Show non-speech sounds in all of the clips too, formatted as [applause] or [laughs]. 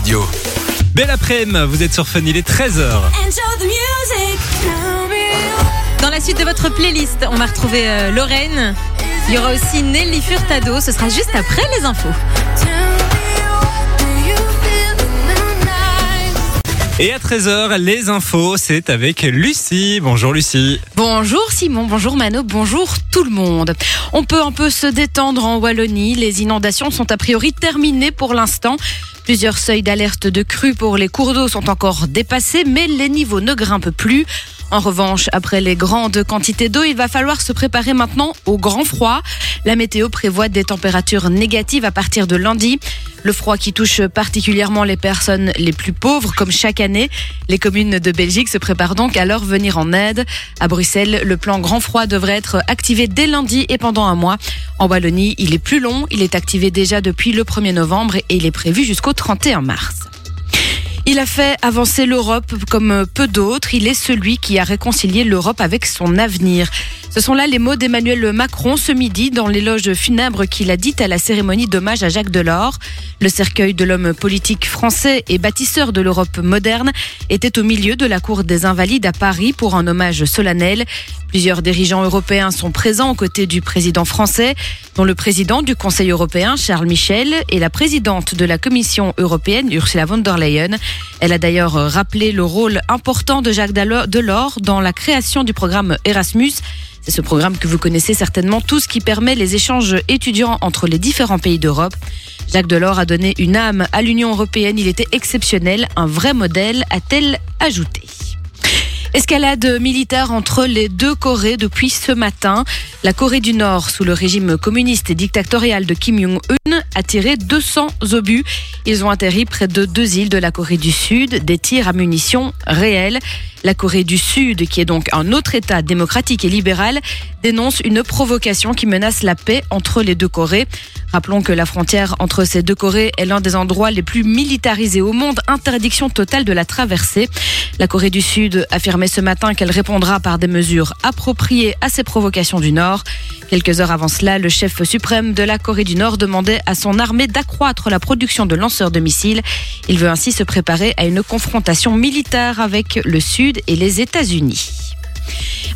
Radio. Belle après-midi, vous êtes sur Fun, il est 13h. Dans la suite de votre playlist, on va retrouver euh, Lorraine. Il y aura aussi Nelly Furtado. Ce sera juste après les infos. Et à 13h, les infos, c'est avec Lucie. Bonjour Lucie. Bonjour Simon, bonjour Mano, bonjour tout le monde. On peut un peu se détendre en Wallonie. Les inondations sont a priori terminées pour l'instant. Plusieurs seuils d'alerte de crue pour les cours d'eau sont encore dépassés, mais les niveaux ne grimpent plus. En revanche, après les grandes quantités d'eau, il va falloir se préparer maintenant au grand froid. La météo prévoit des températures négatives à partir de lundi. Le froid qui touche particulièrement les personnes les plus pauvres, comme chaque année. Les communes de Belgique se préparent donc à leur venir en aide. À Bruxelles, le plan grand froid devrait être activé dès lundi et pendant un mois. En Wallonie, il est plus long. Il est activé déjà depuis le 1er novembre et il est prévu jusqu'au 31 mars. Il a fait avancer l'Europe comme peu d'autres. Il est celui qui a réconcilié l'Europe avec son avenir. Ce sont là les mots d'Emmanuel Macron ce midi dans l'éloge funèbre qu'il a dit à la cérémonie d'hommage à Jacques Delors. Le cercueil de l'homme politique français et bâtisseur de l'Europe moderne était au milieu de la cour des Invalides à Paris pour un hommage solennel. Plusieurs dirigeants européens sont présents aux côtés du président français, dont le président du Conseil européen, Charles Michel, et la présidente de la Commission européenne, Ursula von der Leyen. Elle a d'ailleurs rappelé le rôle important de Jacques Delors dans la création du programme Erasmus. C'est ce programme que vous connaissez certainement tous qui permet les échanges étudiants entre les différents pays d'Europe. Jacques Delors a donné une âme à l'Union européenne. Il était exceptionnel, un vrai modèle, a-t-elle ajouté. Escalade militaire entre les deux Corées depuis ce matin. La Corée du Nord, sous le régime communiste et dictatorial de Kim Jong-un, a tiré 200 obus. Ils ont atterri près de deux îles de la Corée du Sud, des tirs à munitions réels. La Corée du Sud, qui est donc un autre État démocratique et libéral, dénonce une provocation qui menace la paix entre les deux Corées. Rappelons que la frontière entre ces deux Corées est l'un des endroits les plus militarisés au monde. Interdiction totale de la traversée. La Corée du Sud affirmait ce matin qu'elle répondra par des mesures appropriées à ces provocations du Nord. Quelques heures avant cela, le chef suprême de la Corée du Nord demandait à son armée d'accroître la production de lanceurs de missiles. Il veut ainsi se préparer à une confrontation militaire avec le Sud et les États-Unis.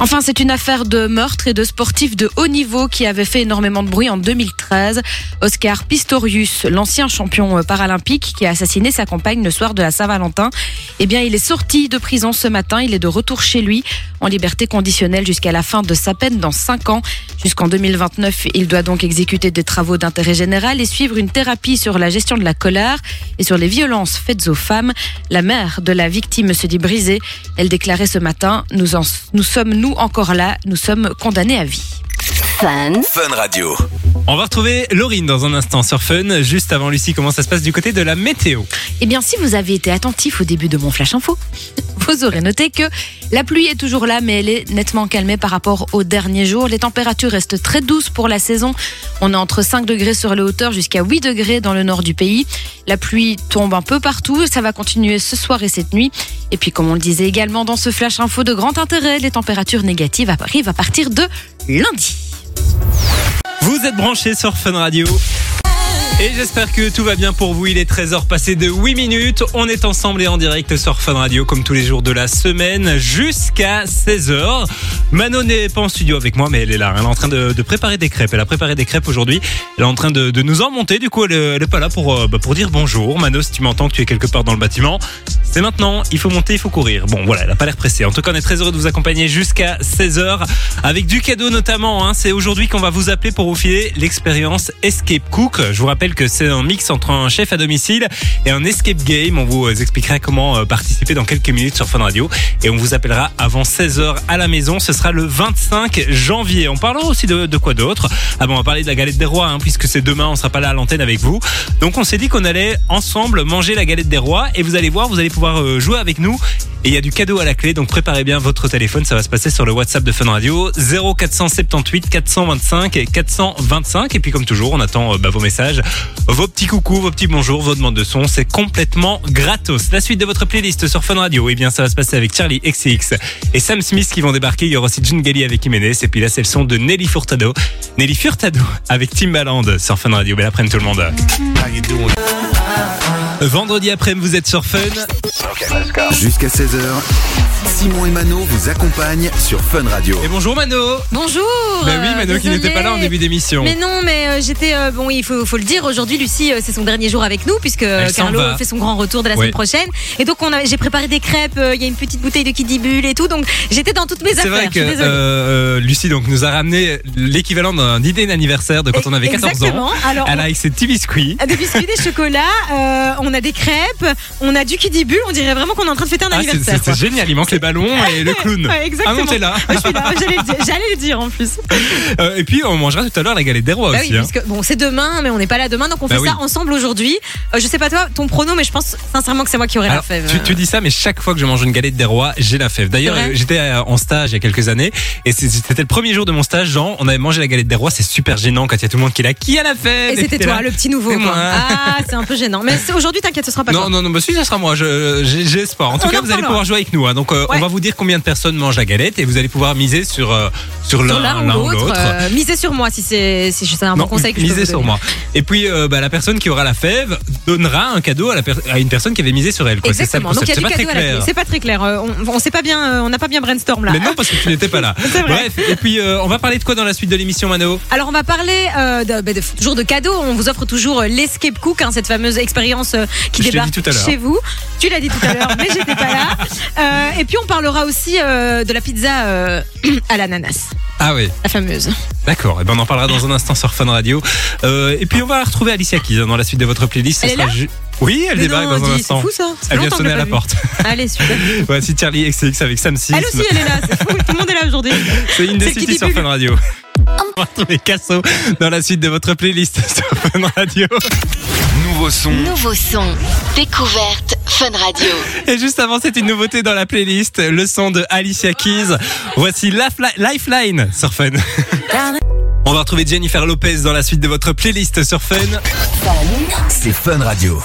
Enfin, c'est une affaire de meurtre et de sportifs de haut niveau qui avait fait énormément de bruit en 2013. Oscar Pistorius, l'ancien champion paralympique qui a assassiné sa compagne le soir de la Saint-Valentin, eh bien, il est sorti de prison ce matin. Il est de retour chez lui en liberté conditionnelle jusqu'à la fin de sa peine dans 5 ans. Jusqu'en 2029, il doit donc exécuter des travaux d'intérêt général et suivre une thérapie sur la gestion de la colère et sur les violences faites aux femmes. La mère de la victime se dit brisée. Elle déclarait ce matin, nous, en, sommes nous encore là, nous sommes condamnés à vie. Fun. Fun Radio. On va retrouver Laurine dans un instant sur Fun. Juste avant Lucie, comment ça se passe du côté de la météo Eh bien, si vous avez été attentif au début de mon flash info, [laughs] vous aurez noté que la pluie est toujours là, mais elle est nettement calmée par rapport aux derniers jours. Les températures restent très douces pour la saison. On est entre 5 degrés sur les hauteurs jusqu'à 8 degrés dans le nord du pays. La pluie tombe un peu partout. Ça va continuer ce soir et cette nuit. Et puis, comme on le disait également dans ce flash info de grand intérêt, les températures négatives arrivent à partir de lundi. Vous êtes branchés sur Fun Radio. Et j'espère que tout va bien pour vous. Il est 13h passé de 8 minutes. On est ensemble et en direct sur Fun Radio comme tous les jours de la semaine jusqu'à 16h. Manon n'est pas en studio avec moi, mais elle est là. Elle est en train de, préparer des crêpes. Elle a préparé des crêpes aujourd'hui. Elle est en train de, de nous en monter. Du coup, elle, elle est pas là pour, euh, bah, pour dire bonjour. Manon, si tu m'entends que tu es quelque part dans le bâtiment, c'est maintenant. Il faut monter, il faut courir. Bon, voilà, elle a pas l'air pressée. En tout cas, on est très heureux de vous accompagner jusqu'à 16h avec du cadeau notamment. Hein. C'est aujourd'hui qu'on va vous appeler pour vous filer l'expérience Escape Cook. Je vous rappelle que c'est un mix entre un chef à domicile et un escape game. On vous expliquera comment euh, participer dans quelques minutes sur Fun Radio et on vous appellera avant 16h à la maison. Ce sera le 25 janvier. On parlera aussi de, quoi d'autre? Ah bon, on va parler de la galette des rois hein, puisque c'est demain, on sera pas là à l'antenne avec vous. Donc on s'est dit qu'on allait ensemble manger la galette des rois et vous allez voir, vous allez pouvoir euh, jouer avec nous. Et il y a du cadeau à la clé, donc préparez bien votre téléphone. Ça va se passer sur le WhatsApp de Fun Radio 0478 425 et 425. Et puis comme toujours, on attend euh, bah, vos messages, vos petits coucous, vos petits bonjours, vos demandes de son. C'est complètement gratos. La suite de votre playlist sur Fun Radio, eh bien ça va se passer avec Charlie XCX et Sam Smith qui vont débarquer. Il y aura aussi June Gelly avec Jiménez. Et puis là, c'est le son de Nelly Furtado. Nelly Furtado avec Timbaland sur Fun Radio. Belle après-midi tout le monde. Vendredi après, vous êtes sur Fun. Jusqu'à 16h, Simon et Mano vous accompagnent sur Fun Radio. Et bonjour Mano. Bonjour. Bah oui, Mano qui n'était pas là en début d'émission. Mais non, mais euh, j'étais euh, bon. Il faut, faut le dire. Aujourd'hui, Lucie, euh, c'est son dernier jour avec nous puisque euh, s'en Carlo va. fait son grand retour de la semaine prochaine. Et donc, on a, j'ai préparé des crêpes. euh, Il y a une petite bouteille de Kidibule et tout. Donc, j'étais dans toutes mes C'est affaires. vrai que je suis désolée. euh, euh, Lucie donc nous a ramené l'équivalent d'un dîner d'anniversaire de quand on avait 14 Exactement. ans. Alors, Elle a avec ses petits biscuits. on a des biscuits, des chocolats. euh, on a des crêpes. On a du Kidibule. On dirait vraiment qu'on est en train de fêter un Ah, c'est- anniversaire. c'est quoi. c'est génial, il manque les ballons et le [laughs] clown. Exactement. Ah non, t'es là. Ouais, je suis là. J'allais le dire, j'allais le dire en plus. Euh, et puis on mangera tout à l'heure la galette des rois Bah aussi. oui, hein. puisque bon, c'est demain, mais on n'est pas là demain, donc on Bah fait oui. ça ensemble aujourd'hui. Euh, je sais pas toi, ton prono, mais je pense sincèrement que c'est moi qui aurai Alors, la fève. tu, tu dis ça, mais chaque fois que je mange une galette des rois, j'ai la fève. D'ailleurs, C'est vrai euh, j'étais euh, en stage il y a quelques années, et c'est- c'était le premier jour de mon stage. Jean, on avait mangé la galette des rois, c'est super gênant quand il y a tout le monde qui est là. Qui a la fève? Et c'était t'es toi, là. le petit nouveau. C'est quoi. moi. Ah, c'est un peu gênant. Mais c'est- aujourd'hui, t'inquiète, ce sera pas Non, toi. non, non, bah si, ça sera moi. Je- J'ai j'ai espoir. En tout On cas, en vous allez parlera. pouvoir jouer avec nous. hein. Donc, euh, Ouais. on va vous dire combien de personnes mangent la galette, et vous allez pouvoir miser sur euh, sur l'un ou l'autre. euh, misez sur moi si c'est si un bon conseil que je misez sur donner. moi. Et puis, euh, bah, la personne qui aura la fève donnera un cadeau à, la per- à une personne qui avait misé sur elle. quoi. C'est ça Exactement. Donc il y a du cadeau. C'est pas très clair. Euh, On, on sait pas bien, euh, on n'a pas bien brainstorm là. Mais non, parce que tu n'étais pas là. [laughs] Bref, et puis euh, on va parler de quoi dans la suite de l'émission, Mano? Alors on va parler euh, de, bah, de- toujours de cadeaux. On vous offre toujours euh, l'escape cook, hein, cette fameuse expérience euh, qui Je débarque tout à chez vous. Tu l'as dit tout à l'heure, mais j'étais pas là. [laughs] Euh, et puis on parlera aussi euh, de la pizza euh, [clears throat] à l'ananas, Ah oui, la fameuse. d'accord. Et ben on en parlera dans un instant sur Fun Radio. Euh, et puis on va retrouver Alicia Keys hein, dans la suite de votre playlist. Elle est sera là ju- Oui, elle Mais débarque non, dans un dis, instant. C'est fou ça. Ça fait Elle vient longtemps que sonner je à l'ai la pas porte. vu. Allez, super. [laughs] Voici Charlie XCX avec Sam 6. Elle aussi, elle est là. C'est fou. Tout le monde est là aujourd'hui. [laughs] C'est une des Kitty sur. Fun Radio. [laughs] On va retrouver Casso dans la suite de votre playlist sur Fun Radio. Nouveau son, Nouveau son. Découverte Fun Radio. Et juste avant, c'est une nouveauté dans la playlist, le son de Alicia Keys. Voici Lafli- Lifeline sur Fun. [laughs] On va retrouver Jennifer Lopez dans la suite de votre playlist sur Fun. c'est Fun Radio.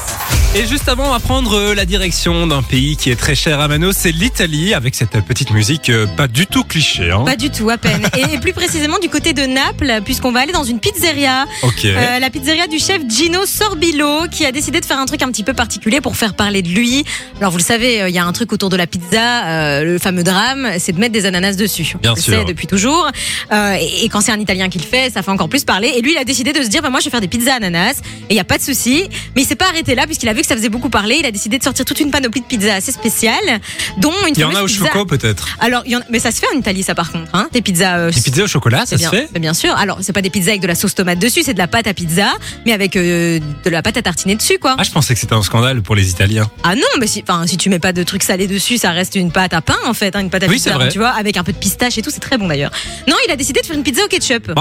Et juste avant, on va prendre euh, la direction d'un pays qui est très cher à Mano, c'est l'Italie, avec cette petite musique euh, pas du tout cliché. Hein. Pas du tout, à peine. [laughs] Et plus précisément du côté de Naples, puisqu'on va aller dans une pizzeria. Ok. Euh, la pizzeria du chef Gino Sorbillo qui a décidé de faire un truc un petit peu particulier pour faire parler de lui. Alors vous le savez, il y a un truc autour de la pizza, euh, le fameux drame, c'est de mettre des ananas dessus. Bien On le sûr. sait depuis toujours. Euh, et, et quand c'est un Italien qui le ça fait encore plus parler. Et lui, il a décidé de se dire, bah, moi je vais faire des pizzas ananas et il y a pas de souci. Mais il s'est pas arrêté là puisqu'il a vu que ça faisait beaucoup parler. Il a décidé de sortir toute une panoplie de pizzas assez spéciales, dont une Il y en a au pizza- choco peut-être. Alors, il y en a- mais ça se fait en Italie, ça par contre, hein, des pizzas. euh, Des pizzas au chocolat, ça se fait mais bien sûr. Alors, c'est pas des pizzas avec de la sauce tomate dessus, c'est de la pâte à pizza, mais avec euh, de la pâte à tartiner dessus, quoi. Ah, je pensais que c'était un scandale pour les Italiens. Ah non, mais si, enfin, si tu mets pas de trucs salés dessus, ça reste une pâte à pain en fait, hein, une pâte à Oui, pizza, c'est vrai. tu vois, avec un peu de pistache et tout, c'est très bon d'ailleurs. Non, il a décidé de faire une pizza au ketchup.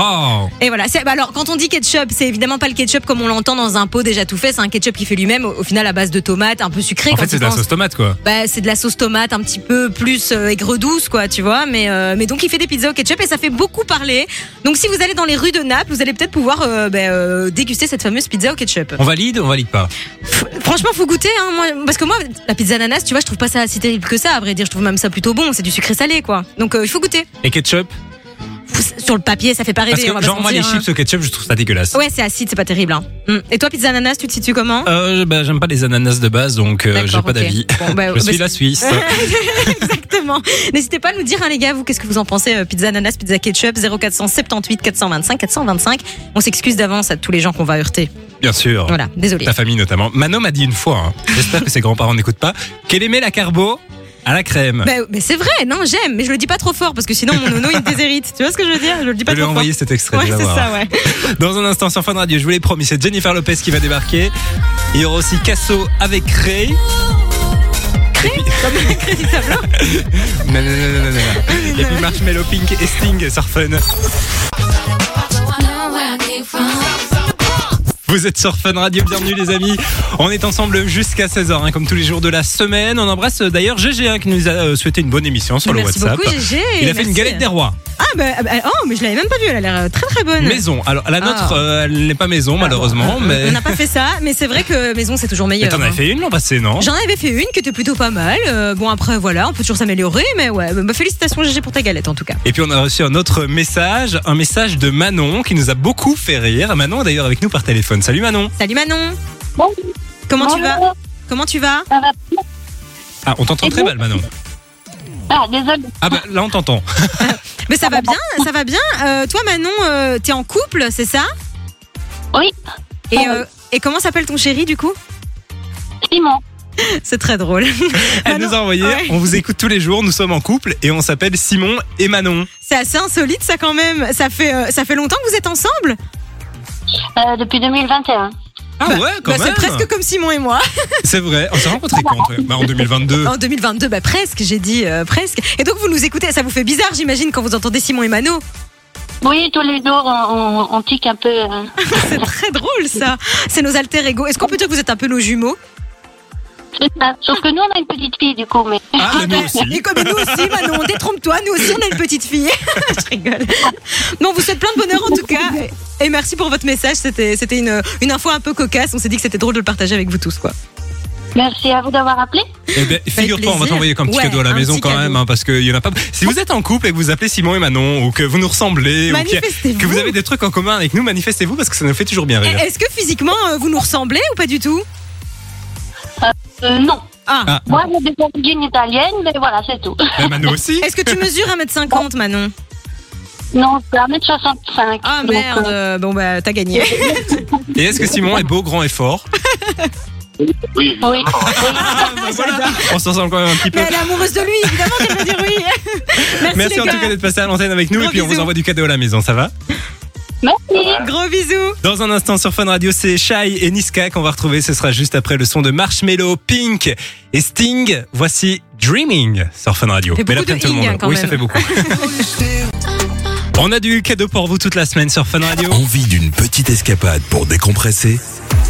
Et voilà. c'est- bah alors, quand on dit ketchup, c'est évidemment pas le ketchup comme on l'entend dans un pot déjà tout fait. C'est un ketchup qui fait lui-même, au, au final à base de tomates, un peu sucré. En quand fait, tu c'est de la penses. sauce tomate quoi. Bah, c'est de la sauce tomate un petit peu plus euh, aigre douce quoi tu vois mais euh, mais donc il fait des pizzas au ketchup et ça fait beaucoup parler donc si vous allez dans les rues de Naples vous allez peut-être pouvoir euh, bah, euh, déguster cette fameuse pizza au ketchup On valide ou on valide pas F- franchement faut goûter hein, moi, parce que moi la pizza ananas tu vois je trouve pas ça si terrible que ça à vrai dire je trouve même ça plutôt bon c'est du sucré salé quoi donc euh, il faut goûter Et ketchup? Sur le papier ça fait pas rêver Parce on va que pas genre moi les hein. chips au ketchup, je trouve ça dégueulasse. ouais c'est acide c'est pas terrible hein. Mm. et toi pizza ananas tu te situes comment Euh, bah, j'aime pas les ananas de base, donc euh, D'accord, j'ai pas ok. d'avis. Bon, bah, [laughs] je suis c'est- la Suisse. [laughs] Exactement. N'hésitez pas à nous dire, hein, les gars, vous, qu'est-ce que vous en pensez euh, Pizza ananas, pizza ketchup, 0478 425 425. On s'excuse d'avance à tous les gens qu'on va heurter. Bien sûr. Voilà, désolé. Ta famille notamment. Manon m'a dit une fois, hein, j'espère que ses grands-parents n'écoutent pas, qu'elle aimait la carbo à la crème. Bah, mais c'est vrai, non, j'aime, mais je le dis pas trop fort parce que sinon mon nono il me déshérite. Tu vois ce que je veux dire? Je le dis Je pas lui ai trop fort. envoyé cet extrait. Ouais, c'est ça, ouais. [laughs] Dans un instant sur Fun Radio, je vous l'ai promis, c'est Jennifer Lopez qui va débarquer. Il y aura aussi Casso avec Ray. Comme Crédit Tableau. [laughs] Non, non, non, non, non, non. Et puis Marshmallow Pink et Sting sur Fun. Vous êtes sur Fun Radio, bienvenue les amis. On est ensemble jusqu'à 16h, hein, comme tous les jours de la semaine. On embrasse euh, d'ailleurs GG hein, qui nous a euh, souhaité une bonne émission sur Merci le WhatsApp. beaucoup, GG. Il a fait une merci. galette des rois. Ah, bah, bah, oh, mais je l'avais même pas vue, elle a l'air euh, très très bonne. Maison. Alors la nôtre, Ah. euh, elle n'est pas maison malheureusement, On- mais. On n'a pas fait ça, mais c'est vrai que maison c'est toujours Mais meilleur. t'en avais hein. fait une l'an passé, non? J'en avais fait une qui était plutôt pas mal. Euh, bon après voilà, on peut toujours s'améliorer, mais ouais. Bah, félicitations GG pour ta galette en tout cas. Et puis on a reçu un autre message, un message de Manon qui nous a beaucoup fait rire. Manon est d'ailleurs avec nous par téléphone. Salut Manon. Salut Manon. Bon. Comment tu vas Comment tu vas Ça va Ah, on t'entend très mal, Manon. Ah, désolé. Ah bah là, on t'entend. [laughs] Mais ça va bien, ça va bien. Euh, toi, Manon, euh, t'es en couple, c'est ça Oui, et, euh, et comment s'appelle ton chéri du coup Simon. [laughs] C'est très drôle. [laughs] Elle Manon, nous a envoyé, ouais. on vous écoute tous les jours, nous sommes en couple et on s'appelle Simon et Manon. C'est assez insolite ça quand même. Ça fait, euh, ça fait longtemps que vous êtes ensemble Euh, depuis 2021. Ah ouais, quand Bah, même. C'est presque comme Simon et moi. [laughs] C'est vrai, on s'est rencontrés quand bah, En 2022. En 2022, bah presque, j'ai dit euh, presque. Et donc vous nous écoutez, ça vous fait bizarre j'imagine quand vous entendez Simon et Mano? Oui, tous les jours, on, on, tique un peu. euh. [laughs] C'est très drôle ça. C'est nos alter ego. Est-ce qu'on peut dire que vous êtes un peu nos jumeaux? C'est ça. Sauf que nous, on a une petite fille, du coup, mais. Ah, mais nous bah, aussi. Et comme nous aussi, Manon, détrompe-toi, nous aussi on a une petite fille. [laughs] Je rigole. Non, on vous souhaite plein de bonheur en tout cas. Et merci pour votre message. C'était, c'était une, une info un peu cocasse. On s'est dit que c'était drôle de le partager avec vous tous, quoi. Merci à vous d'avoir appelé. Eh ben, figure-toi, on va t'envoyer comme petit Ouais, cadeau à la maison quand cadeau. même, hein, parce qu'il y en a pas. Si vous êtes en couple et que vous appelez Simon et Manon, ou que vous nous ressemblez, ou que vous avez des trucs en commun avec nous, manifestez-vous parce que ça nous fait toujours bien rire. Est-ce que physiquement euh, vous nous ressemblez ou pas du tout? Euh, non. Ah. Ah. Moi, j'ai des origines italiennes, mais voilà, c'est tout. Ben, Manon aussi. Est-ce que tu mesures 1m50, Manon? Non, c'est 1m65. Ah Donc, merde, euh, euh, bon bah t'as gagné. Et est-ce que Simon est beau, grand et fort? Oui. oui. On s'en sent quand même un petit peu. Mais elle est amoureuse de lui, évidemment qu'elle va dire oui. [laughs] Merci, Merci les en gars. tout cas d'être passé à l'antenne avec nous Gros et puis on vous envoie du cadeau à la maison, ça va? Merci. Gros bisous. Dans un instant sur Fun Radio, c'est Shai et Niska qu'on va retrouver. Ce sera juste après le son de Marshmello, Pink et Sting. Voici Dreaming sur Fun Radio. Mais là, beaucoup de plein tout le monde. hein, quand oui, même. ça fait beaucoup. [laughs] On a du cadeau pour vous toute la semaine sur Fun Radio. Envie d'une petite escapade pour décompresser?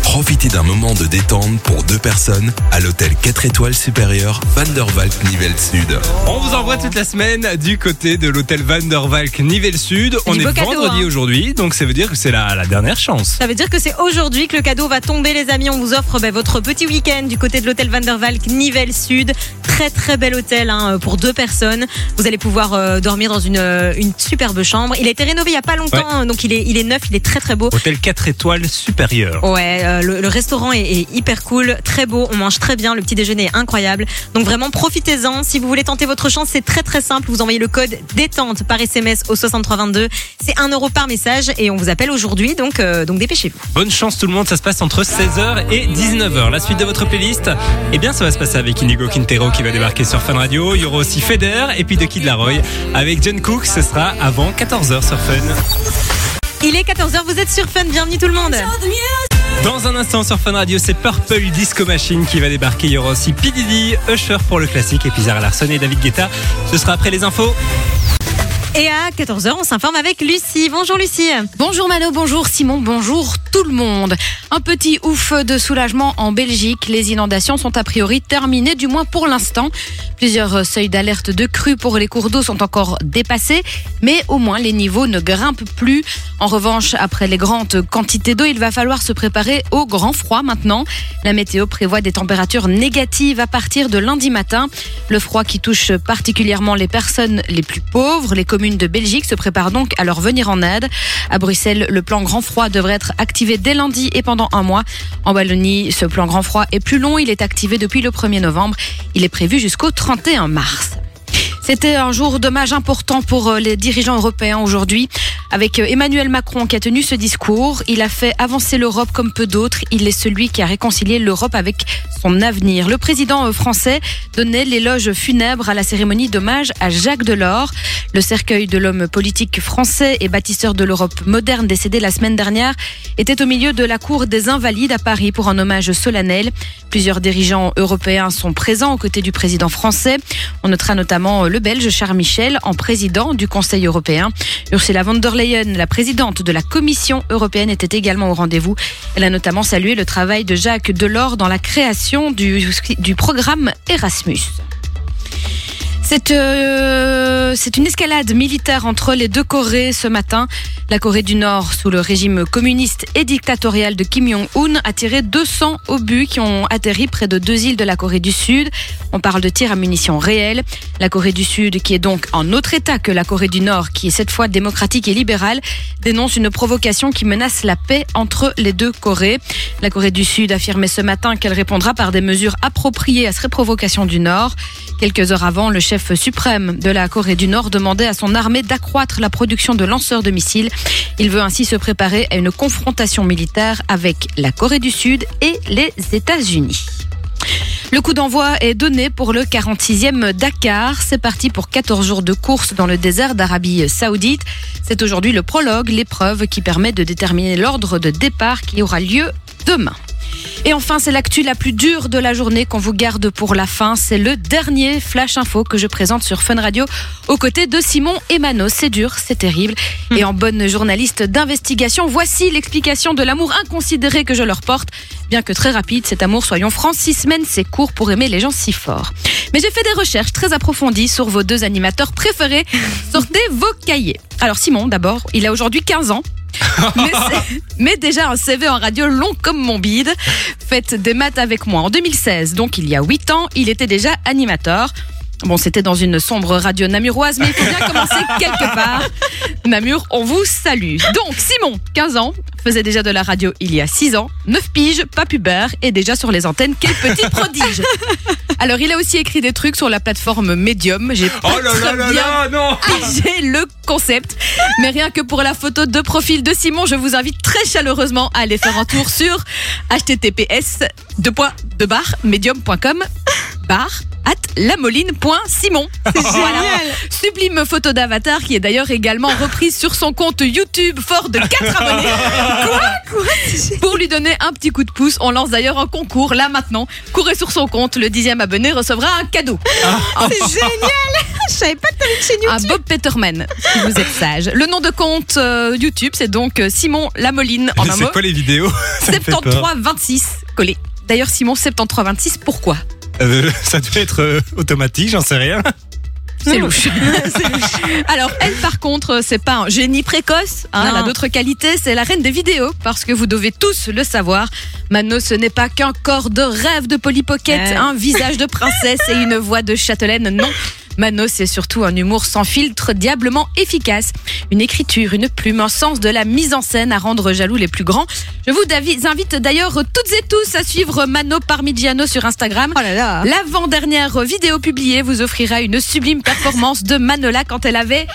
Profitez d'un moment de détente pour deux personnes à l'hôtel 4 étoiles supérieur Van der Valk Nivelles Sud. On vous envoie toute la semaine du côté de l'hôtel Van der Valk Nivelles Sud. On est cadeau, vendredi hein. aujourd'hui, donc ça veut dire que c'est la, la dernière chance. Ça veut dire que c'est aujourd'hui que le cadeau va tomber, les amis. On vous offre ben, votre petit week-end du côté de l'hôtel Van der Valk Nivelles Sud. Très très bel hôtel hein, pour deux personnes. Vous allez pouvoir euh, dormir dans une, euh, une superbe chambre. Il a été rénové il y a pas longtemps, donc il est, il est neuf, il est très très beau. Hôtel 4 étoiles supérieur. Ouais, euh, le, le restaurant est, est hyper cool, très beau, on mange très bien, le petit déjeuner est incroyable. Donc vraiment profitez-en. Si vous voulez tenter votre chance, c'est très très simple. Vous envoyez le code détente par SMS au 6322. C'est 1 euro par message et on vous appelle aujourd'hui, donc euh, donc dépêchez-vous. Bonne chance tout le monde, ça se passe entre 16h et 19h. La suite de votre playlist, eh bien ça va se passer avec Inigo Quintero qui va débarquer sur Fun Radio. Il y aura aussi Feder et puis de Kid Laroi avec John Cook. Ce sera avant 14h sur Fun. Il est 14h, vous êtes sur Fun, bienvenue tout le monde. Dans un instant sur Fun Radio, c'est Purple Disco Machine qui va débarquer. Il y aura aussi P. Usher pour le classique et puis Zara Larsson et David Guetta. Ce sera après les infos. Et à 14h, on s'informe avec Lucie. Bonjour Lucie. Bonjour Mano, bonjour Simon, bonjour tout le monde. Un petit ouf de soulagement en Belgique. Les inondations sont a priori terminées, du moins pour l'instant. Plusieurs seuils d'alerte de crue pour les cours d'eau sont encore dépassés, mais au moins les niveaux ne grimpent plus. En revanche, après les grandes quantités d'eau, il va falloir se préparer au grand froid maintenant. La météo prévoit des températures négatives à partir de lundi matin. Le froid qui touche particulièrement les personnes les plus pauvres, les communes de Belgique se préparent donc à leur venir en aide. À Bruxelles, le plan grand froid devrait être activé dès lundi et pendant un mois. En Wallonie, ce plan grand froid est plus long. Il est activé depuis le 1er novembre. Il est prévu jusqu'au 31 mars. C'était un jour d'hommage important pour euh, les dirigeants européens aujourd'hui. Avec euh, Emmanuel Macron qui a tenu ce discours, il a fait avancer l'Europe comme peu d'autres. Il est celui qui a réconcilié l'Europe avec son avenir. Le président euh, français donnait l'éloge funèbre à la cérémonie d'hommage à Jacques Delors. Le cercueil de l'homme politique français et bâtisseur de l'Europe moderne décédé la semaine dernière était au milieu de la cour des Invalides à Paris pour un hommage solennel. Plusieurs dirigeants européens sont présents aux côtés du président français. On notera notamment le Belge Charles Michel en président du Conseil européen. Ursula von der Leyen, la présidente de la Commission européenne, était également au rendez-vous. Elle a notamment salué le travail de Jacques Delors dans la création du, du programme Erasmus. C'est euh, c'est une escalade militaire entre les deux Corées ce matin. La Corée du Nord, sous le régime communiste et dictatorial de Kim Jong-un, a tiré 200 obus qui ont atterri près de deux îles de la Corée du Sud. On parle de tirs à munitions réels. La Corée du Sud, qui est donc en autre état que la Corée du Nord, qui est cette fois démocratique et libérale, dénonce une provocation qui menace la paix entre les deux Corées. La Corée du Sud affirmait ce matin qu'elle répondra par des mesures appropriées à cette provocation du Nord. Quelques heures avant, le chef suprême de la Corée du Nord demandait à son armée d'accroître la production de lanceurs de missiles. Il veut ainsi se préparer à une confrontation militaire avec la Corée du Sud et les États-Unis. Le coup d'envoi est donné pour le 46e Dakar. C'est parti pour 14 jours de course dans le désert d'Arabie Saoudite. C'est aujourd'hui le prologue, l'épreuve qui permet de déterminer l'ordre de départ qui aura lieu demain. Et enfin, c'est l'actu la plus dure de la journée qu'on vous garde pour la fin. C'est le dernier Flash Info que je présente sur Fun Radio aux côtés de Simon et Mano. C'est dur, c'est terrible. Et en bonne journaliste d'investigation, voici l'explication de l'amour inconsidéré que je leur porte. Bien que très rapide, cet amour, soyons francs, six semaines, c'est court pour aimer les gens si fort. Mais j'ai fait des recherches très approfondies sur vos deux animateurs préférés. [laughs] Sortez vos cahiers. Alors Simon, d'abord, il a aujourd'hui 15 ans. [laughs] mais, déjà un CV en radio long comme mon bide. Faites des maths avec moi. En 2016, donc il y a 8 ans, il était déjà animateur. Bon, c'était dans une sombre radio namuroise, mais il faut bien [laughs] commencer quelque part. Namur, on vous salue. Donc, Simon, 15 ans, faisait déjà de la radio il y a 6 ans, 9 piges, pas pubère, et déjà sur les antennes, quel petit [laughs] prodige. Alors, il a aussi écrit des trucs sur la plateforme Medium. J'ai pas Oh là là là là, non j'ai le concept. Mais rien que pour la photo de profil de Simon, je vous invite très chaleureusement à aller faire un tour sur https medium.com bar at lamoline.simon. [laughs] Voilà. Sublime photo d'avatar qui est d'ailleurs également reprise sur son compte YouTube fort de 4 [laughs] abonnés. Quoi Pour lui donner un petit coup de pouce, on lance d'ailleurs un concours là maintenant. Courez sur son compte, le dixième abonné recevra un cadeau. C'est génial Je savais pas que t'avais une chaîne Un YouTube. Bob Peterman, si vous êtes sage. Le nom de compte euh, YouTube, c'est donc euh, Simon Lamoline en un mot. C'est quoi les vidéos? [laughs] Ça me fait peur. 7326 collé. D'ailleurs, Simon 7326, pourquoi? Euh, Ça doit être euh, automatique, j'en sais rien. [laughs] C'est louche. Alors, elle, par contre, c'est pas un génie précoce. hein, elle a d'autres qualités. C'est la reine des vidéos. Parce que vous devez tous le savoir. Mano, ce n'est pas qu'un corps de rêve de Polly Pocket, Ouais. un visage de princesse et une voix de châtelaine. Non. Mano, c'est surtout un humour sans filtre, diablement efficace. Une écriture, une plume, un sens de la mise en scène à rendre jaloux les plus grands. Je vous invite d'ailleurs toutes et tous à suivre Mano Parmigiano sur Instagram. Oh là là. L'avant-dernière vidéo publiée vous offrira une sublime performance de Manola quand elle avait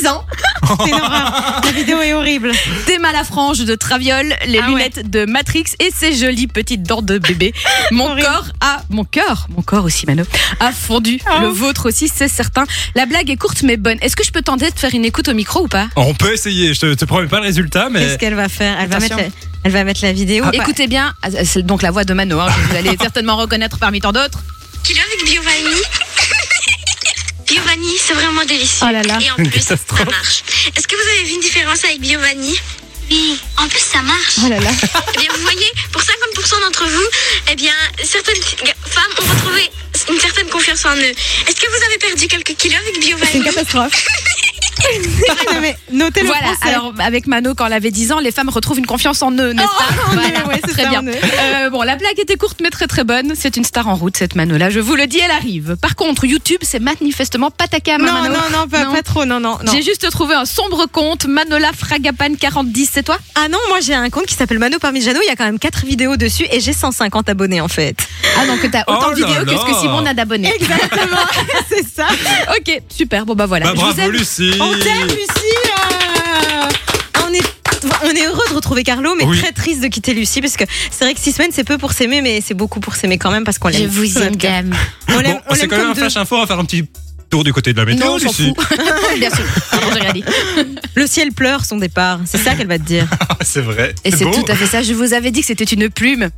10 ans. [laughs] C'est une horreur. La vidéo est horrible. Des malafranges de Traviole, les Ah ouais. lunettes de Matrix et ses jolies petites dents de bébé. [laughs] Mon Horrible. corps a, mon cœur, mon corps aussi Mano, a fondu. Oh. Le vôtre aussi, c'est certain. La blague est courte mais bonne. Est-ce que je peux tenter de faire une écoute au micro ou pas? On peut essayer, je te, te promets pas le résultat, mais. Qu'est-ce qu'elle va faire? Elle va, mettre la, elle va mettre la vidéo. Écoutez bien, ah, c'est donc la voix de Mano, hein, que vous allez [laughs] certainement reconnaître parmi tant d'autres. kilo avec Giovanni? Giovanni, c'est vraiment délicieux. Oh là là. Et en plus, ça [laughs] marche. Est-ce que vous avez vu une différence avec Giovanni Oui, en plus, ça marche. Oh là là. Eh bien, vous voyez, pour 50% d'entre vous, eh bien, certaines femmes ont retrouvé une certaine confiance en eux. Est-ce que vous avez perdu quelques kilos avec C'est une catastrophe. [laughs] [laughs] non, mais notez le Voilà, français. alors avec Mano, quand elle avait 10 ans, les femmes retrouvent une confiance en eux, n'est-ce Oh, pas en [laughs] eux, Voilà, ouais, c'est très ça, bien. Euh, bon, la blague était courte mais très très bonne. C'est une star en route, cette Mano-là. Je vous le dis, elle arrive. Par contre, YouTube, c'est manifestement pas ta cam, hein, non, Mano. non, non, pas, Non. pas trop, non, non. non. J'ai juste trouvé un sombre compte, Manola Fragapan 4010, c'est toi Ah non, moi j'ai un compte qui s'appelle Mano Parmigiano. Il y a quand même 4 vidéos dessus et j'ai 150 abonnés en fait. Ah donc t'as autant Oh de là vidéos que ce que. Simon a d'abonnés. Exactement, [laughs] c'est ça. ok, super. Bon bah voilà. Bah, Je vous bravo aime. Lucie On t'aime, Lucie. euh. On est, on est heureux de retrouver Carlo, mais Oui. très triste de quitter Lucie parce que c'est vrai que 6 semaines c'est peu pour s'aimer, mais c'est beaucoup pour s'aimer quand même parce qu'on l'aime. Je vous aime, dame. On l'aime Bon, on c'est quand même un deux. flash info, on va faire un petit tour du côté de la météo, Non, Lucie. [laughs] [laughs] Bien sûr. Pardon, j'ai rien dit. Le ciel pleure son départ. C'est ça qu'elle va te dire. [laughs] Ah, c'est vrai. Et c'est tout à fait ça. Je vous avais dit que c'était une plume.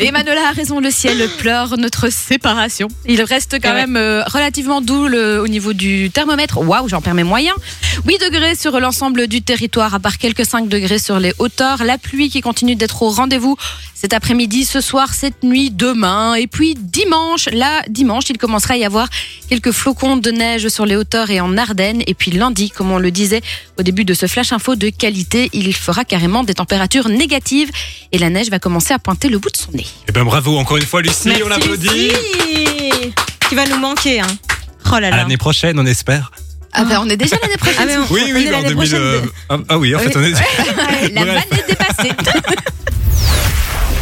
Et Manola a raison. Le ciel pleure notre séparation. Il reste quand Ouais. même euh, relativement doux le- au niveau du thermomètre. Waouh, j'en perds mes moyens. 8 degrés sur l'ensemble du territoire, à part quelques 5 degrés sur les hauteurs. La pluie qui continue d'être au rendez-vous cet après-midi, ce soir, cette nuit, demain. Et puis dimanche, là, dimanche, il commencera à y avoir quelques flocons de neige sur les hauteurs et en Ardennes. Et puis lundi, comme on le disait au début de ce flash info de qualité, il fera carrément des températures négatives et la neige va commencer à pointer le bout de son nez. Eh ben bravo encore une fois Lucie, Merci, on applaudit. Lucie. Qui va nous manquer, hein. Oh là À là. l'année prochaine, on espère. Ah ben on est déjà l'année prochaine. Ah, on- Oui, on oui, est mais en l'année 2000. prochaine. euh, Ah, ah oui, en fait, on est. la Bref. vanne est dépassée. [laughs]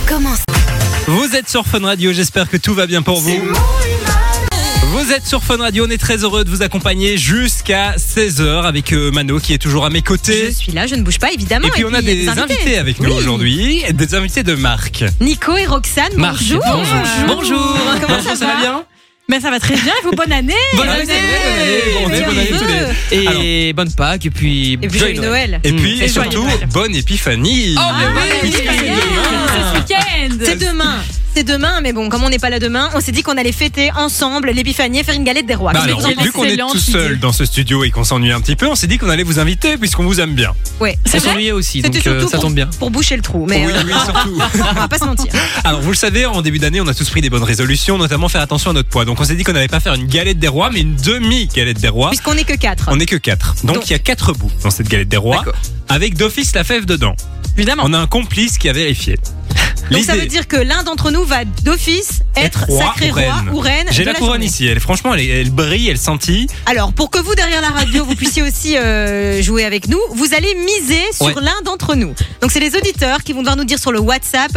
Comment Vous êtes sur Fun Radio, j'espère que tout va bien pour vous. Vous êtes sur Fun Radio, on est très heureux de vous accompagner jusqu'à 16h avec euh, Mano qui est toujours à mes Je côtés. suis là, je ne bouge pas, évidemment. Et puis on a des invités avec nous Oui. aujourd'hui, des invités de marque. Nico et Roxane, Marc, bonjour. bonjour. Bonjour. Comment ça, va, bien Mais ça va très bien, et vous, bonne année [laughs] Bonne année, bonne année, bonne année, bonne année tous les- Et Alors- bonne Pâques, et puis, Et puis joyeux Noël. Et Mm. puis Et surtout, bonne épiphanie. Oh, mais oui, oui, c'est oui, demain. C'est ce week-end C'est demain. C'est demain, mais bon, comme on n'est pas là demain, on s'est dit qu'on allait fêter ensemble l'épiphanie et faire une galette des rois. Bah alors, vu qu'on est tout seul idée. dans ce studio et qu'on s'ennuie un petit peu, on s'est dit qu'on allait vous inviter puisqu'on vous aime bien. Ouais, c'est s'ennuyait aussi, donc C'était euh, surtout ça pour, tombe bien. pour boucher le trou, mais oui, euh, oui, surtout. [laughs] on va pas se mentir. [laughs] Alors vous le savez, en début d'année, on a tous pris des bonnes résolutions, notamment faire attention à notre poids. Donc on s'est dit qu'on n'allait pas faire une galette des rois, mais une demi-galette des rois. Puisqu'on n'est que quatre. On n'est que quatre. Donc il y a quatre bouts dans cette galette des rois, avec d'office la fève dedans. Évidemment. On a un complice qui a vérifié. Donc ça veut dire que l'un d'entre nous va d'office être roi sacré ou roi reine. ou reine. J'ai de la couronne journée. ici. Elle, franchement, elle, brille, elle scintille. Alors, pour que vous, derrière la radio, vous puissiez aussi euh, jouer avec nous, vous allez miser sur Ouais. l'un d'entre nous. Donc, c'est les auditeurs qui vont devoir nous dire sur le WhatsApp,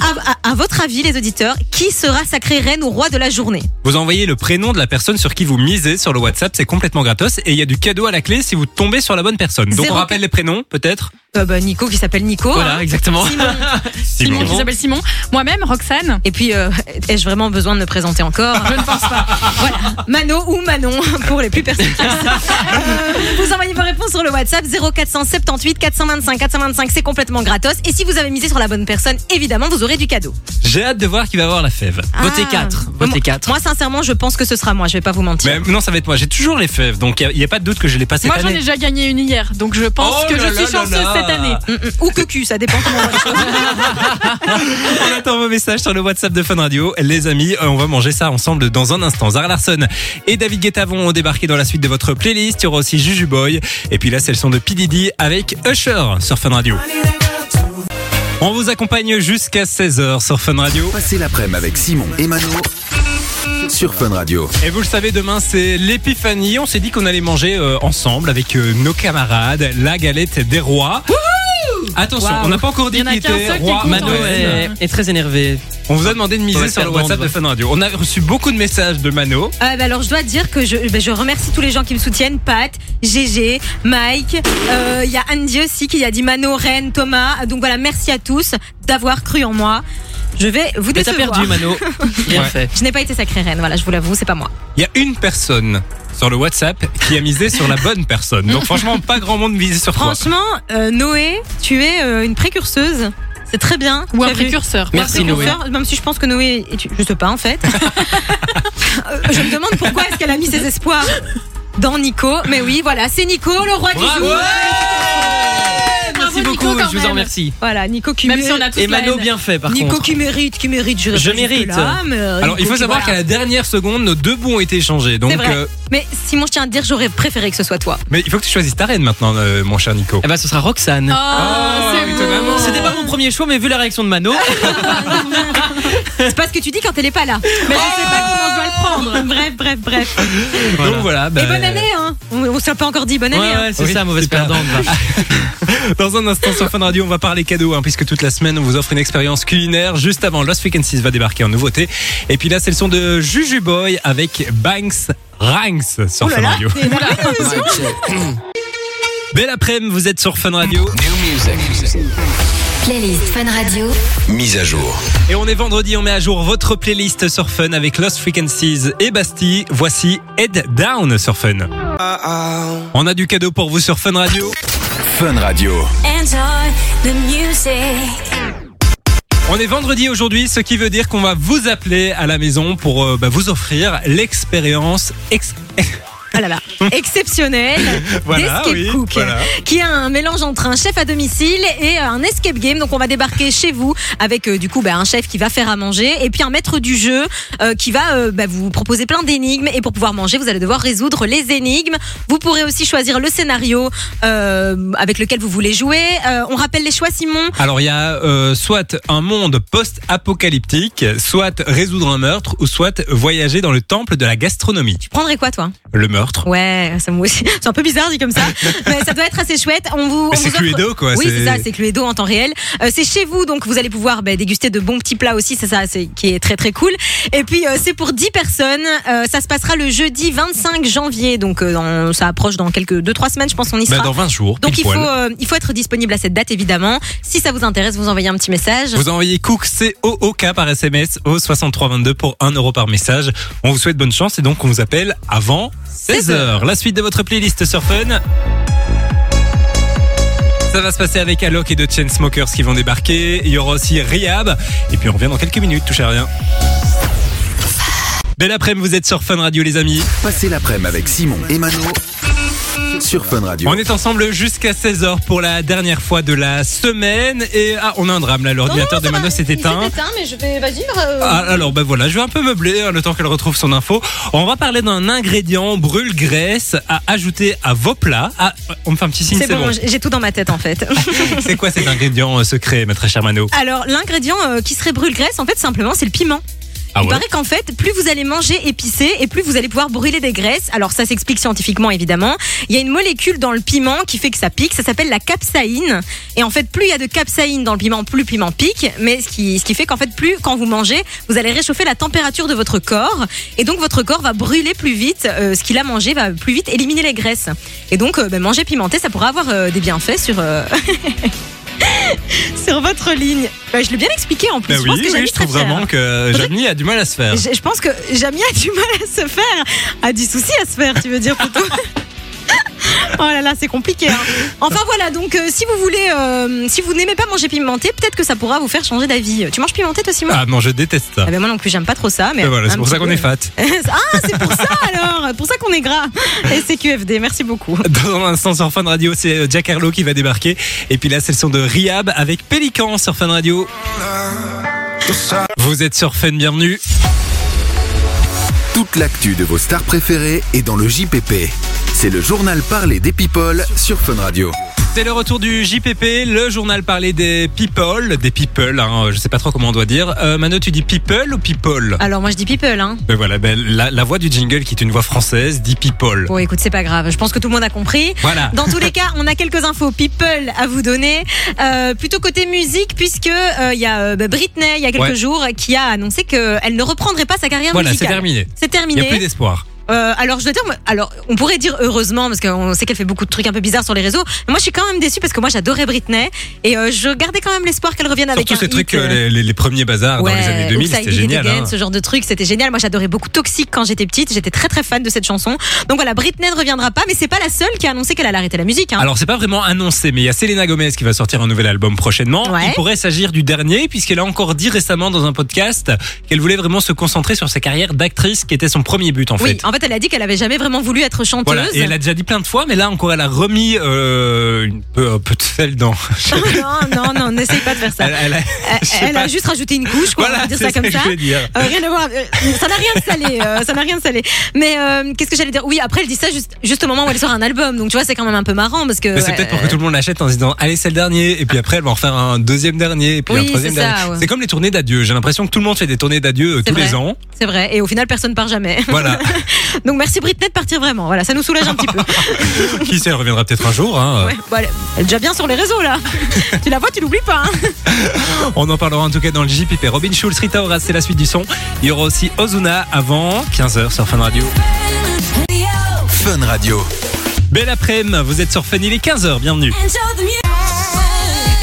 à, à- à votre avis, les auditeurs, qui sera sacré reine ou roi de la journée? Vous envoyez le prénom de la personne sur qui vous misez sur le WhatsApp, c'est complètement gratos et il y a du cadeau à la clé si vous tombez sur la bonne personne. Donc Zéro on rappelle les prénoms, peut-être? Euh, bah, Nico qui s'appelle Nico. Voilà, hein. exactement. Simon. [laughs] Simon, Simon. qui s'appelle Simon. Moi-même, Roxane. Et puis, euh, ai-je vraiment besoin de me présenter encore Je ne pense pas. Voilà, Mano ou Manon pour les plus perspicaces. [laughs] Euh, vous envoyez vos réponses sur le WhatsApp 0478 425 425, c'est complètement gratos. Et si vous avez misé sur la bonne personne, évidemment, vous aurez du cadeau. J'ai hâte de voir qui va avoir la fève. Votez Ah. 4. Moi- Votez 4. Moi, sincèrement, je pense que ce sera moi. Je vais pas vous mentir. Mais non, ça va être moi. J'ai toujours les fèves, donc il n'y a, pas de doute que je l'ai pas cette Moi, j'en ai déjà gagné une hier, donc je pense Oh que là je là suis là chanceuse là. cette année. Mm, mm. Ou que cul, ça dépend comment on les. [laughs] [laughs] [laughs] On attend vos messages sur le WhatsApp de Fun Radio. Les amis, euh, on va manger ça ensemble dans un instant. Zara Larson et David Guetta vont débarquer dans la suite de votre playlist. Il y aura aussi Juju Boy. Et puis là, c'est le son de P. Diddy avec Usher sur Fun Radio. On vous accompagne jusqu'à 16h sur Fun Radio. Passez l'après-midi avec Simon et Mano sur Fun Radio. Et vous le savez, demain c'est l'épiphanie. On s'est dit qu'on allait manger euh, ensemble avec euh, nos camarades la galette des rois. Attention, Waouh. on n'a pas encore dit Il y en a qui qu'un était seul qui est roi content. Mano reine. est, est très énervé. On vous a demandé de miser Ouais, sur le WhatsApp de. Fun Radio. On a reçu beaucoup de messages de Mano. Ah, bah alors, je dois dire que je, bah, je remercie tous les gens qui me soutiennent. Pat, GG, Mike, euh, il y a Andy aussi qui a dit Mano, Ren, Thomas. Donc voilà, merci à tous d'avoir cru en moi. Je vais vous Mais t'as décevoir. perdu, Mano. [laughs] Bien Ouais. fait. Je n'ai pas été sacrée reine, voilà, je vous l'avoue, c'est pas moi. Il y a une personne sur le WhatsApp qui a misé sur la bonne personne. Donc franchement, pas grand monde misé sur toi. Franchement, euh, Noé, tu es euh, une précurseuse. C'est très bien. Ou Tu un as vu- précurseur. Ou un Merci, Noé. précurseur, Même si je pense que Noé, est- je sais pas en fait. [laughs] Euh, je me demande pourquoi est-ce qu'elle a mis ses espoirs dans Nico. Mais oui, voilà, c'est Nico, le roi Bravo. du jour. Nico, beaucoup, quand je vous en remercie. Voilà, Nico qui Même mé- si on a tous Et Mano bien fait, par Nico contre. qui mérite, qui mérite, je, Je mérite. Alors il faut savoir qu'à la dernière seconde, nos deux bouts ont été échangés. Donc, vrai. euh, Mais Simon, je tiens à te dire, j'aurais préféré que ce soit toi. mais il faut que tu choisisses ta reine maintenant, euh, mon cher Nico. Eh ben, ce sera Roxane. Oh, Oh, beau. C'était pas mon premier choix, mais vu la réaction de Mano, [laughs] [laughs] C'est pas ce que tu dis quand elle est pas là. Mais je sais pas comment je dois le prendre. [laughs] Bref, bref, bref. Donc voilà. bah, Et bonne année, hein. On, on s'est pas encore dit bonne ouais, année. hein. ouais, c'est Oui, ça, mauvaise super. perdante. va. [laughs] Dans un instant sur Fun Radio, on va parler cadeaux, hein, puisque toute la semaine, on vous offre une expérience culinaire. Juste avant, Lost Frequencies va débarquer en nouveauté. Et puis là, c'est le son de Juju Boy avec Banks Ranks sur Oh Fun Radio. c'est. Belle après-midi, vous êtes sur Fun Radio. Playlist Fun Radio. Mise à jour. Et on est vendredi, on met à jour votre playlist sur Fun avec Lost Frequencies et Bastille. Voici Head Down sur Fun. On a du cadeau pour vous sur Fun Radio. Fun Radio. On est vendredi aujourd'hui, ce qui veut dire qu'on va vous appeler à la maison pour euh, bah, vous offrir l'expérience ex- [laughs] ah là là, exceptionnel, [laughs] Voilà, d'Escape oui, Cook, voilà. qui est un mélange entre un chef à domicile et un escape game. Donc on va débarquer chez vous avec euh, du coup bah, un chef qui va faire à manger et puis un maître du jeu euh, qui va euh, bah, vous proposer plein d'énigmes et pour pouvoir manger vous allez devoir résoudre les énigmes. Vous pourrez aussi choisir le scénario euh, avec lequel vous voulez jouer. Euh, on rappelle les choix Simon. Alors il y a euh, soit un monde post-apocalyptique, soit résoudre un meurtre, ou soit voyager dans le temple de la gastronomie. Tu prendrais quoi toi? Le meurtre. Ouais, ça. [laughs] C'est un peu bizarre dit comme ça, [laughs] mais ça doit être assez chouette. On vous, on c'est offre- Cluedo, quoi, Oui, c'est- ça, c'est Cluedo en temps réel. Euh, c'est chez vous, donc vous allez pouvoir bah, déguster de bons petits plats aussi. C'est ça, c'est qui est très très cool. Et puis euh, c'est pour 10 personnes. Euh, ça se passera le jeudi 25 janvier, donc dans- ça approche dans quelques deux trois semaines, je pense, on y Bah, sera. dans 20 jours. donc il faut, poil. il faut être disponible à cette date évidemment. Si ça vous intéresse, vous envoyez un petit message. Vous envoyez Cook C-O-O-K par SMS au 6322 pour 1 euro par message. On vous souhaite bonne chance et donc on vous appelle avant 16h. La suite de votre playlist sur Fun. Ça va se passer avec Alok et de Chainsmokers qui vont débarquer. Il y aura aussi Rehab. Et puis on revient dans quelques minutes, touchez à rien. Belle après-midi, vous êtes sur Fun Radio les amis. Passez l'après-midi avec Simon et Mano sur Fun Radio. On est ensemble jusqu'à 16h pour la dernière fois de la semaine. Et ah, on a un drame là, l'ordinateur de Mano s'est éteint. mais je vais, vas-y. Ah, alors ben voilà, je vais un peu meubler hein, le temps qu'elle retrouve son info. On va parler d'un ingrédient brûle-graisse à ajouter à vos plats. Ah, on me fait un petit signe, C'est c'est bon, bon. j'ai tout dans ma tête en fait. [laughs] C'est quoi cet ingrédient euh, secret, maître Charmano Alors, l'ingrédient euh, qui serait brûle-graisse, en fait, simplement, c'est le piment. Ah Il paraît qu'en fait, plus vous allez manger épicé et plus vous allez pouvoir brûler des graisses. Alors ça s'explique scientifiquement évidemment. Il y a une molécule dans le piment qui fait que ça pique, ça s'appelle la capsaïne. Et en fait, plus il y a de capsaïne dans le piment, plus le piment pique. Mais ce qui, ce qui fait qu'en fait, plus quand vous mangez, vous allez réchauffer la température de votre corps. Et donc votre corps va brûler plus vite. euh, ce qu'il a mangé va plus vite éliminer les graisses. Et donc euh, ben, manger pimenté, ça pourra avoir euh, des bienfaits sur... [laughs] [laughs] Sur votre ligne. Ben, je l'ai bien expliqué en plus. Bah je pense oui, que oui, Jamie je trouve vraiment que euh, [laughs] Jamie a du mal à se faire. Je, je pense que Jamie a du mal à se faire, a du souci à se faire, tu veux dire plutôt. [laughs] Oh là là, c'est compliqué. hein. Enfin voilà, donc euh, si vous voulez, euh, si vous n'aimez pas manger pimenté, peut-être que ça pourra vous faire changer d'avis. Tu manges pimenté toi Simon? Ah non, je déteste ça. Ah ben moi non plus, j'aime pas trop ça. Mais voilà, c'est pour ça qu'on est fat. [laughs] ah, c'est pour ça alors, pour ça qu'on est gras. Et c'est QFD, merci beaucoup. Dans un instant sur Fun Radio, c'est euh, Jack Harlow qui va débarquer. Et puis là, c'est le son de Rehab avec Pélican sur Fun Radio. Vous êtes sur Fun, bienvenue. Toute l'actu de vos stars préférées est dans le JPP. C'est le journal parlé des people sur Fun Radio. C'est le retour du JPP, le journal parlé des people, des people, hein, je sais pas trop comment on doit dire. Euh, Mano, tu dis people ou people Alors moi je dis people, hein. Ben voilà, ben, la, la voix du jingle qui est une voix française dit people. Bon écoute, c'est pas grave. Je pense que tout le monde a compris. Voilà. Dans tous les [laughs] cas, on a quelques infos people à vous donner. Euh, plutôt côté musique, puisque euh, il y a euh, bah, Britney il y a quelques Ouais. jours qui a annoncé qu'elle ne reprendrait pas sa carrière Voilà, c'est musicale. terminé. C'est Il n'y terminé. a plus d'espoir. Euh, alors je dois dire, alors on pourrait dire heureusement parce qu'on sait qu'elle fait beaucoup de trucs un peu bizarres sur les réseaux. Mais moi je suis quand même déçue parce que moi j'adorais Britney et euh, je gardais quand même l'espoir qu'elle revienne avec Surtout un ces hit, trucs, euh, les, les- les premiers bazars dans les années 2000, Oops, I c'était génial. Again, hein. ce genre de truc, c'était génial. Moi, j'adorais beaucoup Toxic quand j'étais petite. J'étais très très fan de cette chanson. Donc voilà, Britney ne reviendra pas, mais c'est pas la seule qui a annoncé qu'elle allait arrêter la musique. hein. Alors c'est pas vraiment annoncé, mais il y a Selena Gomez qui va sortir un nouvel album prochainement. Ouais. Il pourrait s'agir du dernier, puisqu'elle a encore dit récemment dans un podcast qu'elle voulait vraiment se concentrer sur sa carrière d'actrice, qui était son premier but en oui, fait. en fait, elle a dit qu'elle avait jamais vraiment voulu être chanteuse. Voilà, et elle a déjà dit plein de fois, mais là encore, elle a remis euh, une peu, un peu de sel dans. [laughs] non, non, non, n'essaye pas de faire ça. Elle, elle a, Elle, juste rajouté une couche, quoi, on Voilà, va dire ça comme que ça. je veux dire. Euh, rien à voir. euh, ça n'a rien de salé. ça n'a rien de salé. Mais qu'est-ce que j'allais dire? Oui, après, elle dit ça juste, juste au moment où elle sort un album. Donc tu vois, c'est quand même un peu marrant parce que. C'est peut-être pour que tout le monde l'achète en se disant allez c'est le dernier et puis après elle va en faire un deuxième dernier et puis Oui, un troisième dernier. ouais. C'est comme les tournées d'adieu. J'ai l'impression que tout le monde fait des tournées d'adieu tous les ans. C'est vrai. Et au final, personne part jamais. Voilà. [laughs] Donc merci Britney de partir vraiment. Voilà, ça nous soulage un petit peu. [laughs] Qui sait, elle reviendra peut-être un jour. hein. Ouais, bon, elle, elle est déjà bien sur les réseaux là. tu la vois, tu l'oublies pas. hein. [laughs] On en parlera en tout cas dans le JPP. Robin Schulz, Rita Ora, c'est la suite du son. Il y aura aussi Ozuna avant 15h sur Fun Radio. Fun Radio. Belle après-midi, vous êtes sur Fun, il est 15h, bienvenue.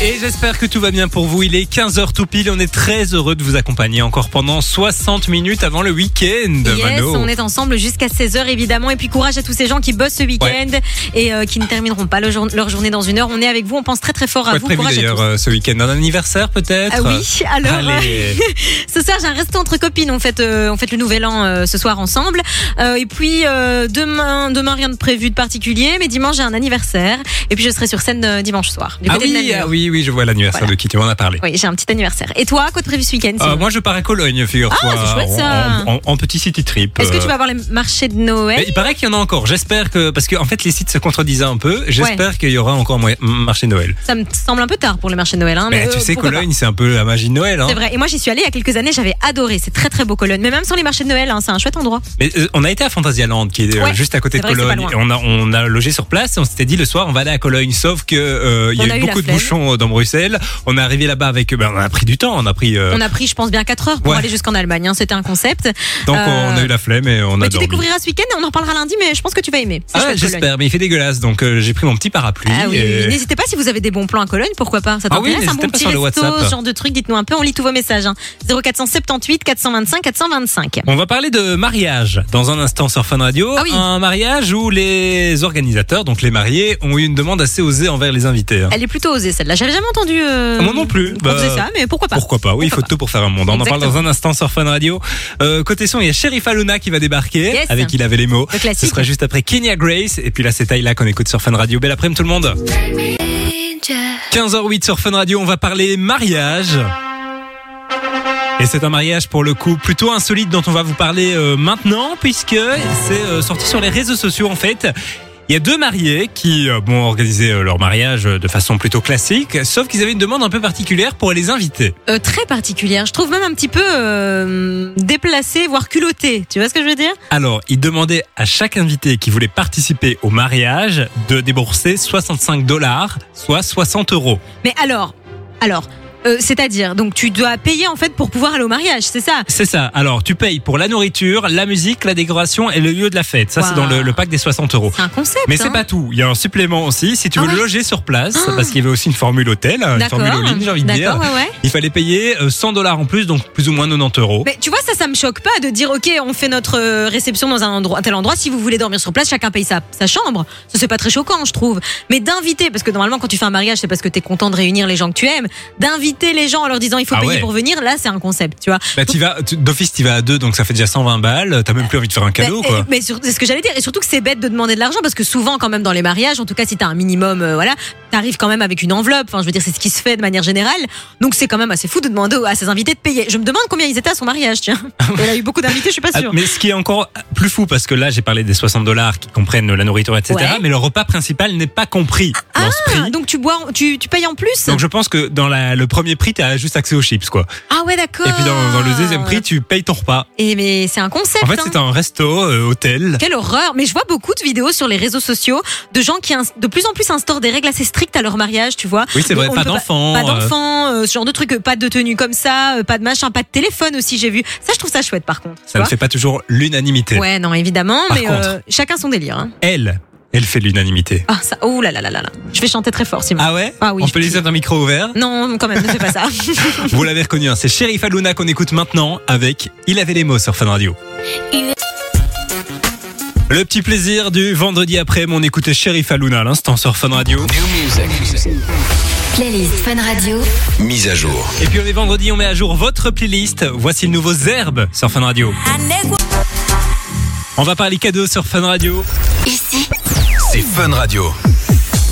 Et j'espère que tout va bien pour vous. Il est 15h tout pile. On est très heureux de vous accompagner encore pendant 60 minutes avant le week-end. Yes, Mano. on est ensemble jusqu'à 16h évidemment. Et puis courage à tous ces gens qui bossent ce week-end et euh, qui ne termineront pas leur, jour- leur journée dans une heure. On est avec vous, on pense très très fort à vous. prévu d'ailleurs euh, ce week-end Un anniversaire peut-être Ah oui, alors Allez. [laughs] ce soir j'ai un resto entre copines. On fête, euh, on fête le nouvel an euh, ce soir ensemble. Euh, et puis euh, demain, demain rien de prévu de particulier, mais dimanche j'ai un anniversaire. Et puis je serai sur scène euh, dimanche soir. Du Ah côté oui, ah oui, oui, je vois l'anniversaire Voilà. de qui tu m'en as parlé. Oui, j'ai un petit anniversaire. Et toi, quoi de prévu ce week-end Euh, moi, je pars à Cologne, figure-toi. Ah, c'est chouette, ça. En, en- en petit city trip. Est-ce que euh, tu vas avoir les marchés de Noël? Mais il paraît qu'il y en a encore. J'espère que parce qu'en fait les sites se contredisent un peu. J'espère qu'il y aura encore moyen- marché de Noël. Ça me semble un peu tard pour le marché de Noël. Hein, Mais mais tu euh, sais. Cologne, c'est un peu la magie de Noël. Hein. C'est vrai. Et moi, j'y suis allée il y a quelques années. J'avais adoré. C'est très très beau Cologne. Mais même sans les marchés de Noël, hein, c'est un chouette endroit. Mais euh, on a été à Phantasialand, qui est euh, Ouais, juste à côté de vrai Cologne. Et on a on a logé sur place. Et on s'était dit le soir, on va aller à Cologne. Sauf que euh, il y On a a eu beaucoup de bouchons euh, dans Bruxelles. On est arrivé là-bas avec. Ben, on a pris du temps. On a pris. euh, On a pris, je pense, bien 4 heures pour Ouais. aller jusqu'en Allemagne. hein. C'était un concept. donc euh, on a eu la flemme et on a Mais tu découvriras ce week-end et on en reparlera lundi. Mais je pense que tu vas aimer. Ah, j'espère. Mais il fait dégueulasse. Donc euh, j'ai pris mon petit parapluie. Ah oui, et- n'hésitez pas si vous avez des bons plans à Cologne, pourquoi pas. Ça Ah oui, t'intéresse un n'hésitez bon petit resto, ce genre de truc, dites-nous un peu, on lit tous vos messages. Hein. 0478 425 425. On va parler de mariage dans un instant sur Fun Radio. Ah oui. Un mariage où les organisateurs, donc les mariés, ont eu une demande assez osée envers les invités. hein. Elle est plutôt osée celle-là. J'avais jamais entendu. euh, Moi non plus. Bah, faisait ça, mais pourquoi pas. Pourquoi pas Oui, il faut tout pour faire un monde. On en parle dans un instant sur Fun Radio. Euh, côté son, il y a Sheriff Aluna qui va débarquer. Yes. Avec Il avait les mots. Le Ce sera juste après Kenya Grace. Et puis là, c'est Taïla qu'on écoute sur Fun Radio. Belle après-midi tout le monde. 15h08 sur Fun Radio. On va parler mariage. Et c'est un mariage pour le coup plutôt insolite dont on va vous parler euh, maintenant puisque c'est euh, sorti sur les réseaux sociaux en fait. Il y a deux mariés qui euh, bon, ont organisé euh, leur mariage euh, de façon plutôt classique, sauf qu'ils avaient une demande un peu particulière pour les inviter. Euh, très particulière. Je trouve même un petit peu euh, déplacée, voire culottée. Tu vois ce que je veux dire? Alors, ils demandaient à chaque invité qui voulait participer au mariage de débourser 65 dollars, soit 60 euros. Mais alors, alors, euh, c'est-à-dire, donc tu dois payer en fait pour pouvoir aller au mariage, c'est ça? C'est ça. Alors, tu payes pour la nourriture, la musique, la décoration et le lieu de la fête. Ça, c'est dans le, le pack des 60 euros. C'est un concept. Mais c'est hein. pas tout. Il y a un supplément aussi. Si tu Ah veux ouais loger sur place, Ah. parce qu'il y avait aussi une formule hôtel, une D'accord. formule j'ai envie de dire. D'accord, ouais, ouais. Il fallait payer euh, 100 dollars en plus, donc plus ou moins 90 euros. Mais tu vois, ça, ça me choque pas de dire, ok, on fait notre euh, réception dans un endroit, un tel endroit. Si vous voulez dormir sur place, chacun paye sa, sa chambre. Ça, c'est pas très choquant, je trouve. Mais d'inviter, parce que normalement, quand tu fais un mariage, c'est parce que t'es content de réunir les gens que tu aimes. D'inviter les gens en leur disant, il faut Ah payer ouais. pour venir. Là, c'est un concept, tu vois. Bah, vas, d'office, tu vas à deux, donc ça fait déjà 120 balles. T'as même plus envie de faire un cadeau, mais, quoi. mais c'est ce que j'allais dire. Et surtout que c'est bête de demander de l'argent parce que souvent, quand même, dans les mariages, en tout cas, si t'as un minimum, euh, voilà, t'arrives quand même avec une enveloppe. Enfin, je veux dire, c'est ce qui se fait de manière générale. Donc, c'est quand même assez fou de demander à ses invités de payer. Je me demande combien ils étaient à son mariage, tiens. Elle a eu beaucoup d'invités, je suis pas Ah, sûre. mais ce qui est encore plus fou, parce que là, j'ai parlé des 60 dollars qui comprennent la nourriture, etc. Ouais. Mais le repas principal n'est pas compris dans ce prix. Ah, donc tu bois, tu, tu payes en plus? Donc je pense que dans la- le premier prix, t'as juste accès aux chips, quoi. Ah ouais, d'accord. Et puis dans, dans le deuxième prix, tu payes ton repas. Et mais c'est un concept. En fait, hein. c'est un resto, euh, hôtel. Quelle horreur Mais je vois beaucoup de vidéos sur les réseaux sociaux de gens qui de plus en plus instaurent des règles assez strictes à leur mariage, tu vois. Oui, c'est vrai, pas d'enfants, Pas, euh. d'enfants, euh, ce genre de trucs, euh, pas de tenue comme ça, pas de machin, pas de téléphone aussi, j'ai vu. Ça, je trouve ça chouette par contre. Ça ne fait pas toujours l'unanimité. Ouais, non, évidemment, Par mais contre. chacun son délire. Hein. Elle, elle fait l'unanimité. Ah, ça, oh là là là là là. Je vais chanter très fort, Simon. Ah ouais Ah oui, On je peut peux- laisser un micro ouvert Non, quand même, ne fais pas ça. [laughs] Vous l'avez reconnu, hein, c'est Sheriff Aluna qu'on écoute maintenant avec Il avait les mots sur Fun Radio. Le petit plaisir du vendredi après, on écoutait Sheriff Aluna à l'instant sur Fun Radio. Playlist Fun Radio. Mise à jour. Et puis on est vendredi, on met à jour votre playlist. Voici le nouveau Zerbe sur Fun Radio. On va parler cadeaux sur Fun Radio. Ici, C'est Fun Radio.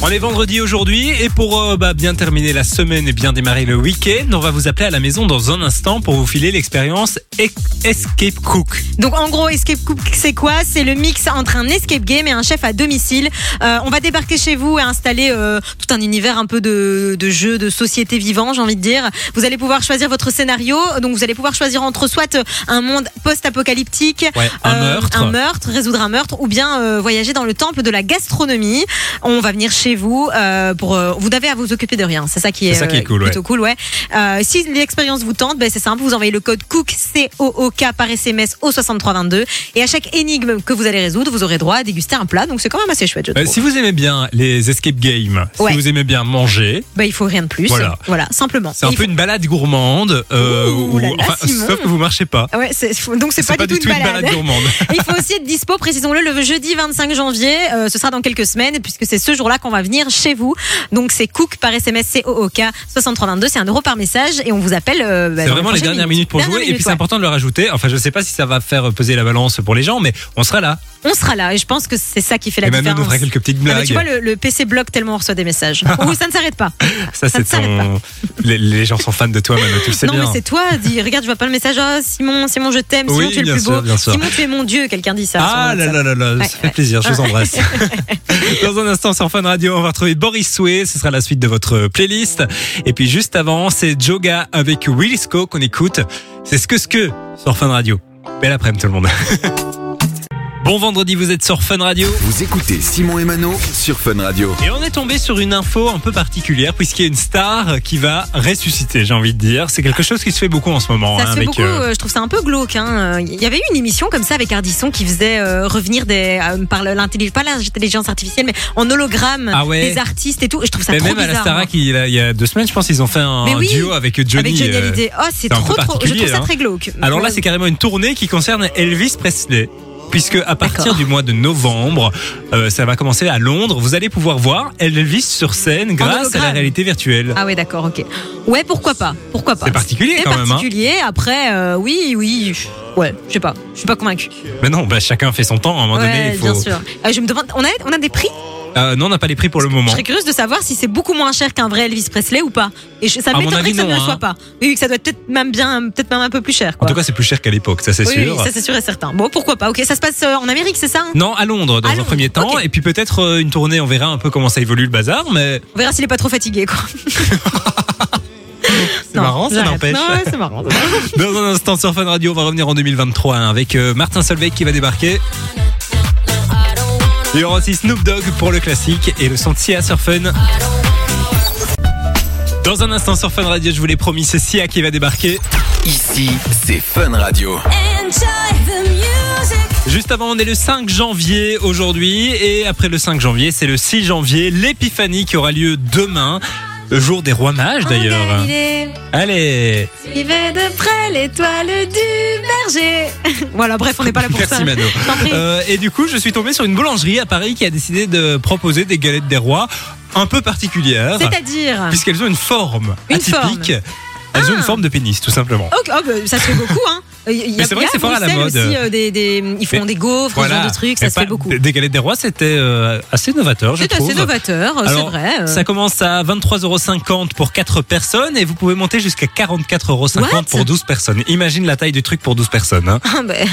On est vendredi aujourd'hui et pour euh, bah, bien terminer la semaine et bien démarrer le week-end, on va vous appeler à la maison dans un instant pour vous filer l'expérience E- Escape Cook. Donc en gros, Escape Cook, c'est quoi? C'est le mix entre un escape game et un chef à domicile. Euh, on va débarquer chez vous et installer euh, tout un univers un peu de, de jeu, de société vivant, j'ai envie de dire. Vous allez pouvoir choisir votre scénario. Donc vous allez pouvoir choisir entre soit un monde post-apocalyptique, Ouais, un meurtre. un meurtre, résoudre un meurtre, ou bien voyager dans le temple de la gastronomie. On va venir chez chez vous. euh, pour euh, vous n'avez à vous occuper de rien. C'est ça qui est, C'est ça qui est euh, cool, plutôt cool, ouais. Si l'expérience vous tente, ben, c'est simple. Vous envoyez le code Cook C O O K par SMS au 6322 et à chaque énigme que vous allez résoudre, vous aurez droit à déguster un plat. Donc c'est quand même assez chouette. Je trouve. si vous aimez bien les escape games, Ouais. si vous aimez bien manger, Ben, il faut rien de plus. Voilà. Voilà, simplement. c'est un peu faut- une balade gourmande. Ouh où- là là, enfin, Simon. sauf que vous marchez pas. Ouais, donc c'est pas, pas du tout une balade. gourmande. [laughs] Il faut aussi être dispo, précisons-le, le jeudi 25 janvier. Ce sera dans quelques semaines, puisque c'est ce jour-là qu'on va venir chez vous. Donc c'est Cook par SMS COOK 6322. C'est un euro par message et on vous appelle. euh, bah, C'est vraiment les dernières minutes pour Dernières jouer. et puis c'est important de le rajouter. Enfin, je sais pas si ça va faire peser la balance pour les gens, mais on sera là. On sera là et je pense que c'est ça qui fait la et Manon nous différence. fera quelques petites Ah, blagues. tu vois, le, le PC bloque tellement on reçoit des messages. [laughs] Ou ça ne s'arrête pas. ça, ça c'est ton. Les, les gens sont fans de toi, Manon, tu le sais non, bien. mais c'est toi. Dis, regarde, je vois pas le message. Oh, Simon, Simon, je t'aime. Simon, Oui, tu es le plus sûr, beau. Simon, tu es mon Dieu. Quelqu'un dit ça. Ah là là là là, Ouais, ça fait ouais. plaisir, je vous embrasse. [laughs] Dans un instant sur Fun Radio, on va retrouver Boris Sway, ce sera la suite de votre playlist. Et puis juste avant, c'est Joga avec Willis Co qu'on écoute. C'est ce que ce que sur Fun Radio. Belle après-midi tout le monde. [laughs] Bon vendredi, vous êtes sur Fun Radio. Vous écoutez Simon et Mano sur Fun Radio. Et on est tombé sur une info un peu particulière puisqu'il y a une star qui va ressusciter, j'ai envie de dire. C'est quelque chose qui se fait beaucoup en ce moment. Ça hein, se fait avec, beaucoup, euh, euh, je trouve ça un peu glauque. hein. Il y avait eu une émission comme ça avec Ardisson qui faisait euh, revenir des, euh, par l'intelligence, pas l'intelligence artificielle, mais en hologramme Ah ouais. des artistes et tout. Et je trouve ça mais trop même à la. Starac, il, a- il y a deux semaines, je pense, ils ont fait un oui, duo avec Johnny. Avec Johnny euh, Hallyday. Oh, c'est trop, trop. Je trouve ça hein. très glauque. Alors là, c'est carrément une tournée qui concerne Elvis Presley. Puisque à partir du mois de novembre, euh, ça va commencer à Londres. Vous allez pouvoir voir Elvis sur scène grâce à la réalité virtuelle. Ah ouais, d'accord, ok. Ouais, pourquoi pas Pourquoi pas C'est particulier quand même. Hein. particulier. Après, euh, oui, oui. Ouais, je sais pas. Je suis pas convaincue. Mais non, bah, chacun fait son temps. À un moment donné, il faut. bien sûr. Euh, je me demande, on a, on a des prix? Euh, non, on n'a pas les prix pour le Je moment. serais curieuse de savoir si c'est beaucoup moins cher qu'un vrai Elvis Presley ou pas. Et je- ça À mon m'étonnerait que ça ne le hein. soit pas. Oui, que ça doit être peut-être même bien, peut-être même un peu plus cher. En tout cas, c'est plus cher qu'à l'époque, ça c'est oui, sûr. oui, ça c'est sûr et certain. Bon, pourquoi pas Ok, ça se passe euh, en Amérique, c'est ça hein? Non, à Londres dans À un Londres, premier temps, et puis peut-être euh, une tournée. On verra un peu comment ça évolue le bazar, mais On verra s'il est pas trop fatigué, quoi. [laughs] c'est marrant, ça n'empêche. Non, ouais, marrant. [laughs] Dans un instant sur Fun Radio, on va revenir en 2023 hein, avec euh, Martin Solveig qui va débarquer. Il y aura aussi Snoop Dogg pour le classique et le son de Sia sur Fun. Dans un instant sur Fun Radio, je vous l'ai promis, c'est Sia qui va débarquer. Ici, c'est Fun Radio. Juste avant, on est le 5 janvier aujourd'hui et après le 5 janvier, c'est le 6 janvier, l'épiphanie qui aura lieu demain, le jour des rois mages d'ailleurs. Allez, suivez de près l'étoile du berger. [laughs] voilà, bref, on n'est pas là pour ça. merci Mano. Prie. Euh, et du coup, je suis tombé sur une boulangerie à Paris qui a décidé de proposer des galettes des rois un peu particulières. C'est-à-dire puisqu'elles ont une forme Une atypique. Elles ont Ah. une forme de pénis, tout simplement. Ok, oh, bah, ça se fait beaucoup, hein. Il y a- c'est vrai il que c'est fort à la mode. Aussi, euh, des, des- ils font Mais des gaufres, ce genre de trucs, ça Mais se fait beaucoup. Des galettes des rois, c'était euh, assez novateur, je C'est trouve. assez novateur, c'est Alors, vrai. euh. Ça commence à 23,50€ pour 4 personnes et vous pouvez monter jusqu'à 44,50€ What pour 12 personnes. Imagine la taille du truc pour 12 personnes. hein. [laughs] Ah, ben,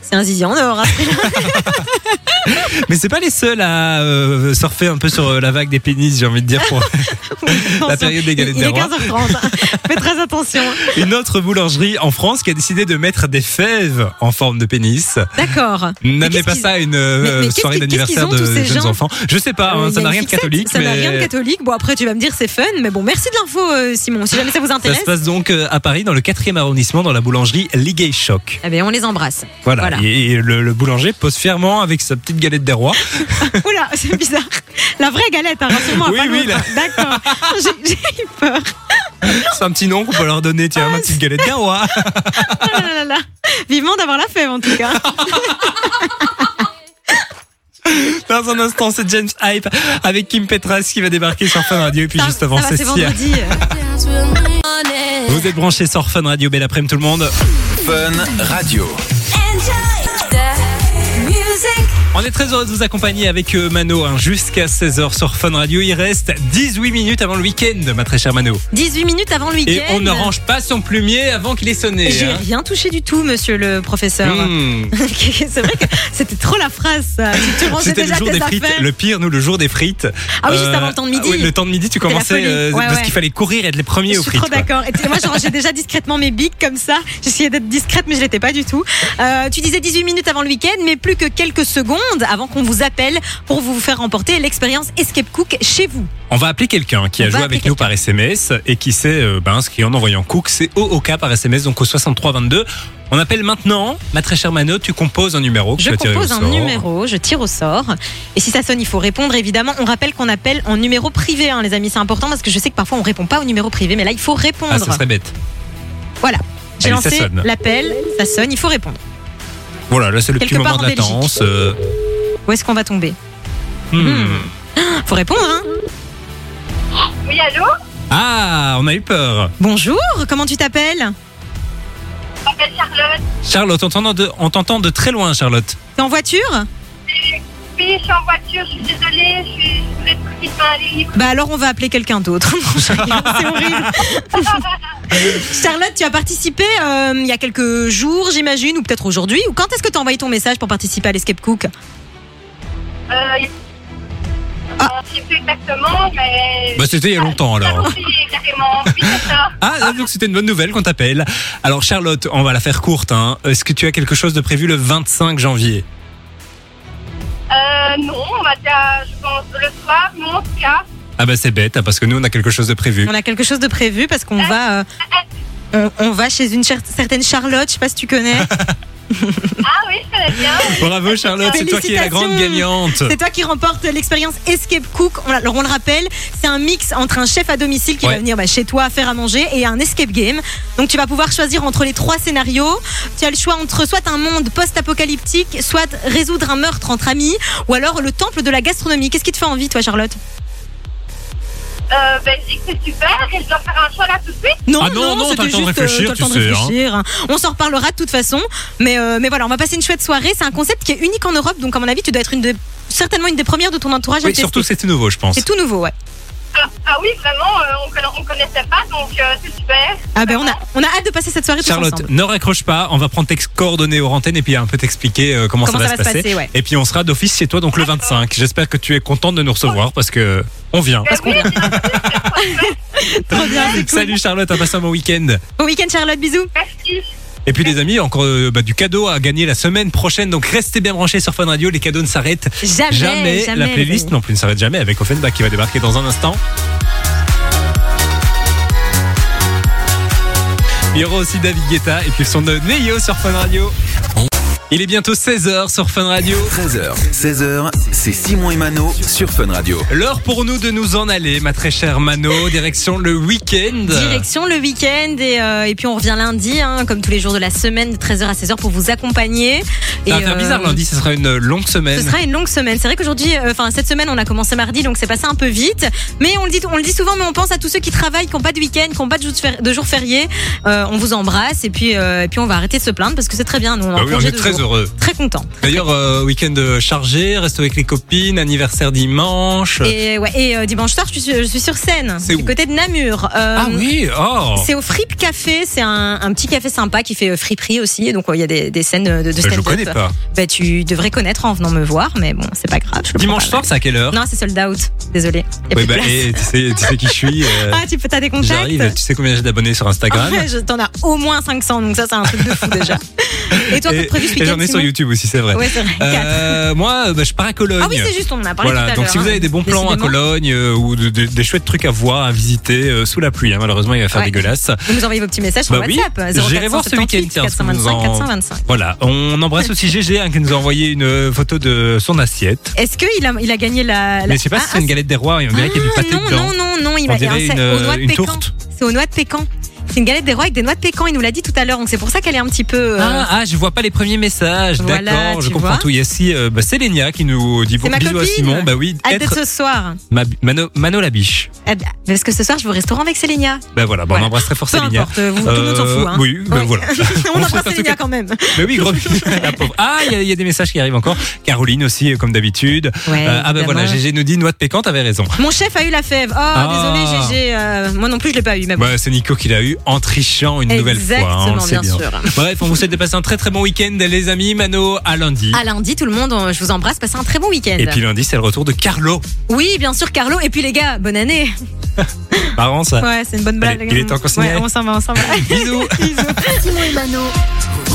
c'est un zizi en or. hein. [laughs] Mais c'est pas les seuls à euh, surfer un peu sur euh, la vague des pénis, j'ai envie de dire, pour [laughs] la période des galettes Il des est rois. 15h30. hein. Faites très attention. Une autre boulangerie en France qui a décidé de mettre des fèves en forme de pénis. D'accord. N'amenez pas ça à une euh, soirée d'anniversaire de jeunes gens enfants? Je sais pas, hein, ça n'a rien de catholique. Ça n'a rien de catholique. Bon, après, tu vas me dire c'est fun, mais bon, merci de l'info, euh, Simon. Si jamais ça vous Ça intéresse, se passe donc euh, à Paris, dans le 4e arrondissement, dans la boulangerie Ligay Choc. eh bien, on les embrasse. Voilà. Voilà. Et le, le boulanger pose fièrement avec sa petite galette des rois. [laughs] Oula, c'est bizarre. La vraie galette, hein, rassure-moi. Oui, oui. D'accord. [laughs] J'ai j'ai eu peur. C'est un petit nom qu'on peut leur donner. Tiens, ma petite galette des rois. [laughs] Là là là là. Vivement d'avoir la fève, en tout cas. [laughs] Dans un instant, c'est James Hype avec Kim Petras qui va débarquer sur Fun Radio. Et puis Ça- juste avant, ça va, c'est vendredi. Vous êtes branchés sur Fun Radio. Belle après-midi tout le monde. Fun Radio. On est très heureux de vous accompagner avec euh, Mano hein, jusqu'à 16h sur Fun Radio. Il reste 18 minutes avant le week-end, ma très chère Mano. 18 minutes avant le week-end. Et on ne range pas son plumier avant qu'il ait sonné. J'ai hein. rien touché du tout, monsieur le professeur. Mmh. [laughs] c'est vrai que c'était trop la phrase, ça. Tu, tu rangeais C'était le jour des frites. affaires. Le pire, nous, le jour des frites. Ah oui, juste avant le temps de midi. oui, le temps de midi, tu commençais euh, Ouais, parce ouais. qu'il fallait courir et être les premiers Je aux suis frites. trop quoi. d'accord. Et tu sais, moi, j'ai déjà discrètement mes bics comme ça. J'essayais d'être discrète, mais je l'étais pas du tout. Euh, tu disais 18 minutes avant le week-end, mais plus que quelques secondes. Monde avant qu'on vous appelle pour vous faire remporter l'expérience Escape Cook chez vous. On va appeler quelqu'un qui On a joué avec nous par SMS et qui s'est euh, ben, inscrit en envoyant Cook. C'est OOK par SMS, donc au 6322. On appelle maintenant. Ma très chère Mano, tu composes un numéro que Je tu vas tirer au compose un sort. numéro, je tire au sort. Et si ça sonne, il faut répondre évidemment. On rappelle qu'on appelle en numéro privé, hein, les amis. C'est important parce que je sais que parfois on répond pas au numéro privé, mais là il faut répondre. Ah, ça serait bête. Voilà. J'ai Allez, ça lancé sonne. l'appel, ça sonne, il faut répondre. Voilà, là c'est le Quelque petit moment en de latence. euh, Où est-ce qu'on va tomber hmm. Faut répondre, hein Oui, allô? Ah, on a eu peur. Bonjour, comment tu t'appelles? Je m'appelle Charlotte. Charlotte, on t'entend de, on t'entend de très loin, Charlotte. T'es en voiture? Oui, je suis en voiture, je suis désolée, je suis je être libre. Bah alors on va appeler quelqu'un d'autre. [laughs] C'est horrible. [laughs] Charlotte, tu as participé euh, il y a quelques jours, j'imagine, ou peut-être aujourd'hui. Ou quand est-ce que tu as envoyé ton message pour participer à l'Escape Cook? Euh, Ah. Je sais plus exactement, mais. Bah, c'était il y a longtemps alors. Ça. [laughs] Ah, donc c'était une bonne nouvelle qu'on t'appelle. Alors Charlotte, on va la faire courte. Hein. Est-ce que tu as quelque chose de prévu le 25 janvier? Euh, non, on va dire, je pense, le soir, non, en tout cas. Ah bah c'est bête, hein, parce que nous on a quelque chose de prévu. On a quelque chose de prévu parce qu'on va, euh, on, on va chez une certaine Charlotte. Je sais pas si tu connais. [laughs] Ah oui, je connais bien. Bravo Charlotte, c'est toi qui es la grande gagnante. C'est toi qui remporte l'expérience Escape Cook. On, alors on le rappelle, c'est un mix entre un chef à domicile qui Ouais. va venir bah, chez toi faire à manger et un escape game. Donc tu vas pouvoir choisir entre les trois scénarios. Tu as le choix entre soit un monde post-apocalyptique, soit résoudre un meurtre entre amis, ou alors le temple de la gastronomie. Qu'est-ce qui te fait envie, toi, Charlotte? Euh, Belgique, c'est super. Et je dois faire un choix là tout de suite. Non, Ah non, non, t'as c'était le temps de juste, euh, réfléchir, t'as le tu temps de sais, hein. réfléchir, hein. On s'en reparlera de toute façon. Mais, euh, mais voilà, on va passer une chouette soirée. C'est un concept qui est unique en Europe. Donc, à mon avis, tu dois être une de- certainement une des premières de ton entourage à Oui, tester. surtout c'est tout nouveau, je pense. C'est tout nouveau, ouais. Ah, ah oui, vraiment, euh, on, on connaissait pas, donc euh, c'est super. Ah ben on a, on a hâte de passer cette soirée tous Charlotte, ensemble. ne raccroche pas, on va prendre tes coordonnées aux antennes et puis un peu t'expliquer euh, comment, Comment ça va se passer. ouais. Et puis on sera d'office chez toi donc le 25. J'espère que tu es contente de nous recevoir parce que on vient. Oui, bien sûr, [laughs] Trop bien, [laughs] cool. Salut Charlotte, à passer un bon week-end. Bon week-end Charlotte, bisous. merci. Et puis les amis, encore euh, bah, du cadeau à gagner la semaine prochaine. Donc restez bien branchés sur Fun Radio, les cadeaux ne s'arrêtent Jamais, jamais. jamais, La playlist non plus ne s'arrête jamais avec Offenbach qui va débarquer dans un instant. Il y aura aussi David Guetta et puis le son de Neyo sur Fun Radio. Il est bientôt 16h sur Fun Radio. 13h, 16h, c'est Simon et Mano sur Fun Radio. L'heure pour nous de nous en aller, ma très chère Mano, [laughs] direction le week-end. Direction le week-end et, euh, et puis on revient lundi, hein, comme tous les jours de la semaine, de 13h à 16h pour vous accompagner. Ça va Et, faire euh, bizarre lundi, ce sera une longue semaine. Ce sera une longue semaine. C'est vrai qu'aujourd'hui, euh, enfin cette semaine, on a commencé mardi, donc c'est passé un peu vite. Mais on le dit, on le dit souvent, mais on pense à tous ceux qui travaillent, qui n'ont pas de week-end, qui n'ont pas de jours, fér- de jours fériés. Euh, on vous embrasse et puis, euh, et puis on va arrêter de se plaindre parce que c'est très bien. Nous, on, Bah oui, est très jours. Heureux. Très content. D'ailleurs, euh, week-end chargé, reste avec les copines, anniversaire dimanche. Et, ouais, et euh, dimanche soir, je suis, je suis sur scène, C'est du où côté de Namur. Euh, Ah oui, oh C'est au Fripe Café, c'est un, un petit café sympa qui fait euh, friperie aussi, et donc euh, il y a des, des scènes de, de Bah, stand-up. Je connais pas. Bah, tu devrais connaître en venant me voir, mais bon, c'est pas grave. Dimanche soir, c'est à quelle heure Non, c'est sold out. Désolé. Oui, bah, et tu sais, tu sais qui je suis. euh, [laughs] Ah, tu peux, t'as des contacts J'arrive, tu sais combien j'ai d'abonnés sur Instagram [laughs] je- T'en as au moins 500, donc ça, c'est un truc de fou déjà. [laughs] Et toi, de prévu ce week-end j'en ai sur YouTube aussi, c'est vrai. Ouais, c'est vrai. Quatre. Euh, moi, bah, je pars à Cologne. Ah oui, c'est juste, on en a parlé tout Voilà, à donc si vous hein. avez des bons plans à. Cologne euh, ou de- de- des chouettes trucs à voir, à visiter euh, sous la pluie, hein, malheureusement il va faire Ouais. dégueulasse. Vous nous envoyez vos petits messages sur Bah oui, WhatsApp. j'irai voir ce week-end, tiens, si vous 425 en- 425. Voilà, on embrasse aussi GG hein, qui nous a envoyé une photo de son assiette. Est-ce qu'il a, il a gagné la. la- Mais je sais pas si Ah, c'est une galette des rois, qu'il y a du ah, pâté non, dedans. non, non, non, il m'a il une, une tourte. C'est aux noix de pécan. C'est une galette des rois avec des noix de pécan, il nous l'a dit tout à l'heure, donc c'est pour ça qu'elle est un petit peu. euh, Ah, ah, je vois pas les premiers messages. Voilà, D'accord, je comprends vois. tout. Il y a ici, euh, bah, c'est Lénia qui nous dit bon, bisous à. Simon. Bah oui, Hâte être ce soir. ma, Mano, Mano la biche. Eh Parce que ce soir, je vais au restaurant avec Célinia. Bah voilà, bah, Voilà. on embrasse très fort Peu Lénia. importe, vous- tout le monde s'en fout. Hein. Oui, bah Ouais. voilà. on [laughs] On embrasse cas- quand même. Mais oui, gros la [laughs] pauvre. Ah, il y a- il y, a des messages qui arrivent encore. Caroline aussi, euh, comme d'habitude. Ouais, Euh, ah ben voilà, GG nous dit noix de pécan, t'avais raison. Mon chef a eu la fève. Oh, Ah. désolé, GG. euh, moi non plus, je l'ai pas eu. Bah, c'est Nico qui l'a eu en trichant une nouvelle fois. hein, on le Exactement, sait bien bien. sûr. Bref, on vous souhaite de passer un très très bon week-end, les amis. Mano, à lundi. À lundi, tout le monde, on- je vous embrasse. Passez un très bon week-end. Et puis lundi, c'est le retour de Carlo. Oui, bien sûr, Carlo. Et puis les gars, bonne année. [laughs] Marrant ça. Ouais, c'est une bonne blague. Allez, il est temps qu'on Ouais, on s'en va, on s'en va. [laughs] [laughs] Bisous. Bisous. Simon et Mano.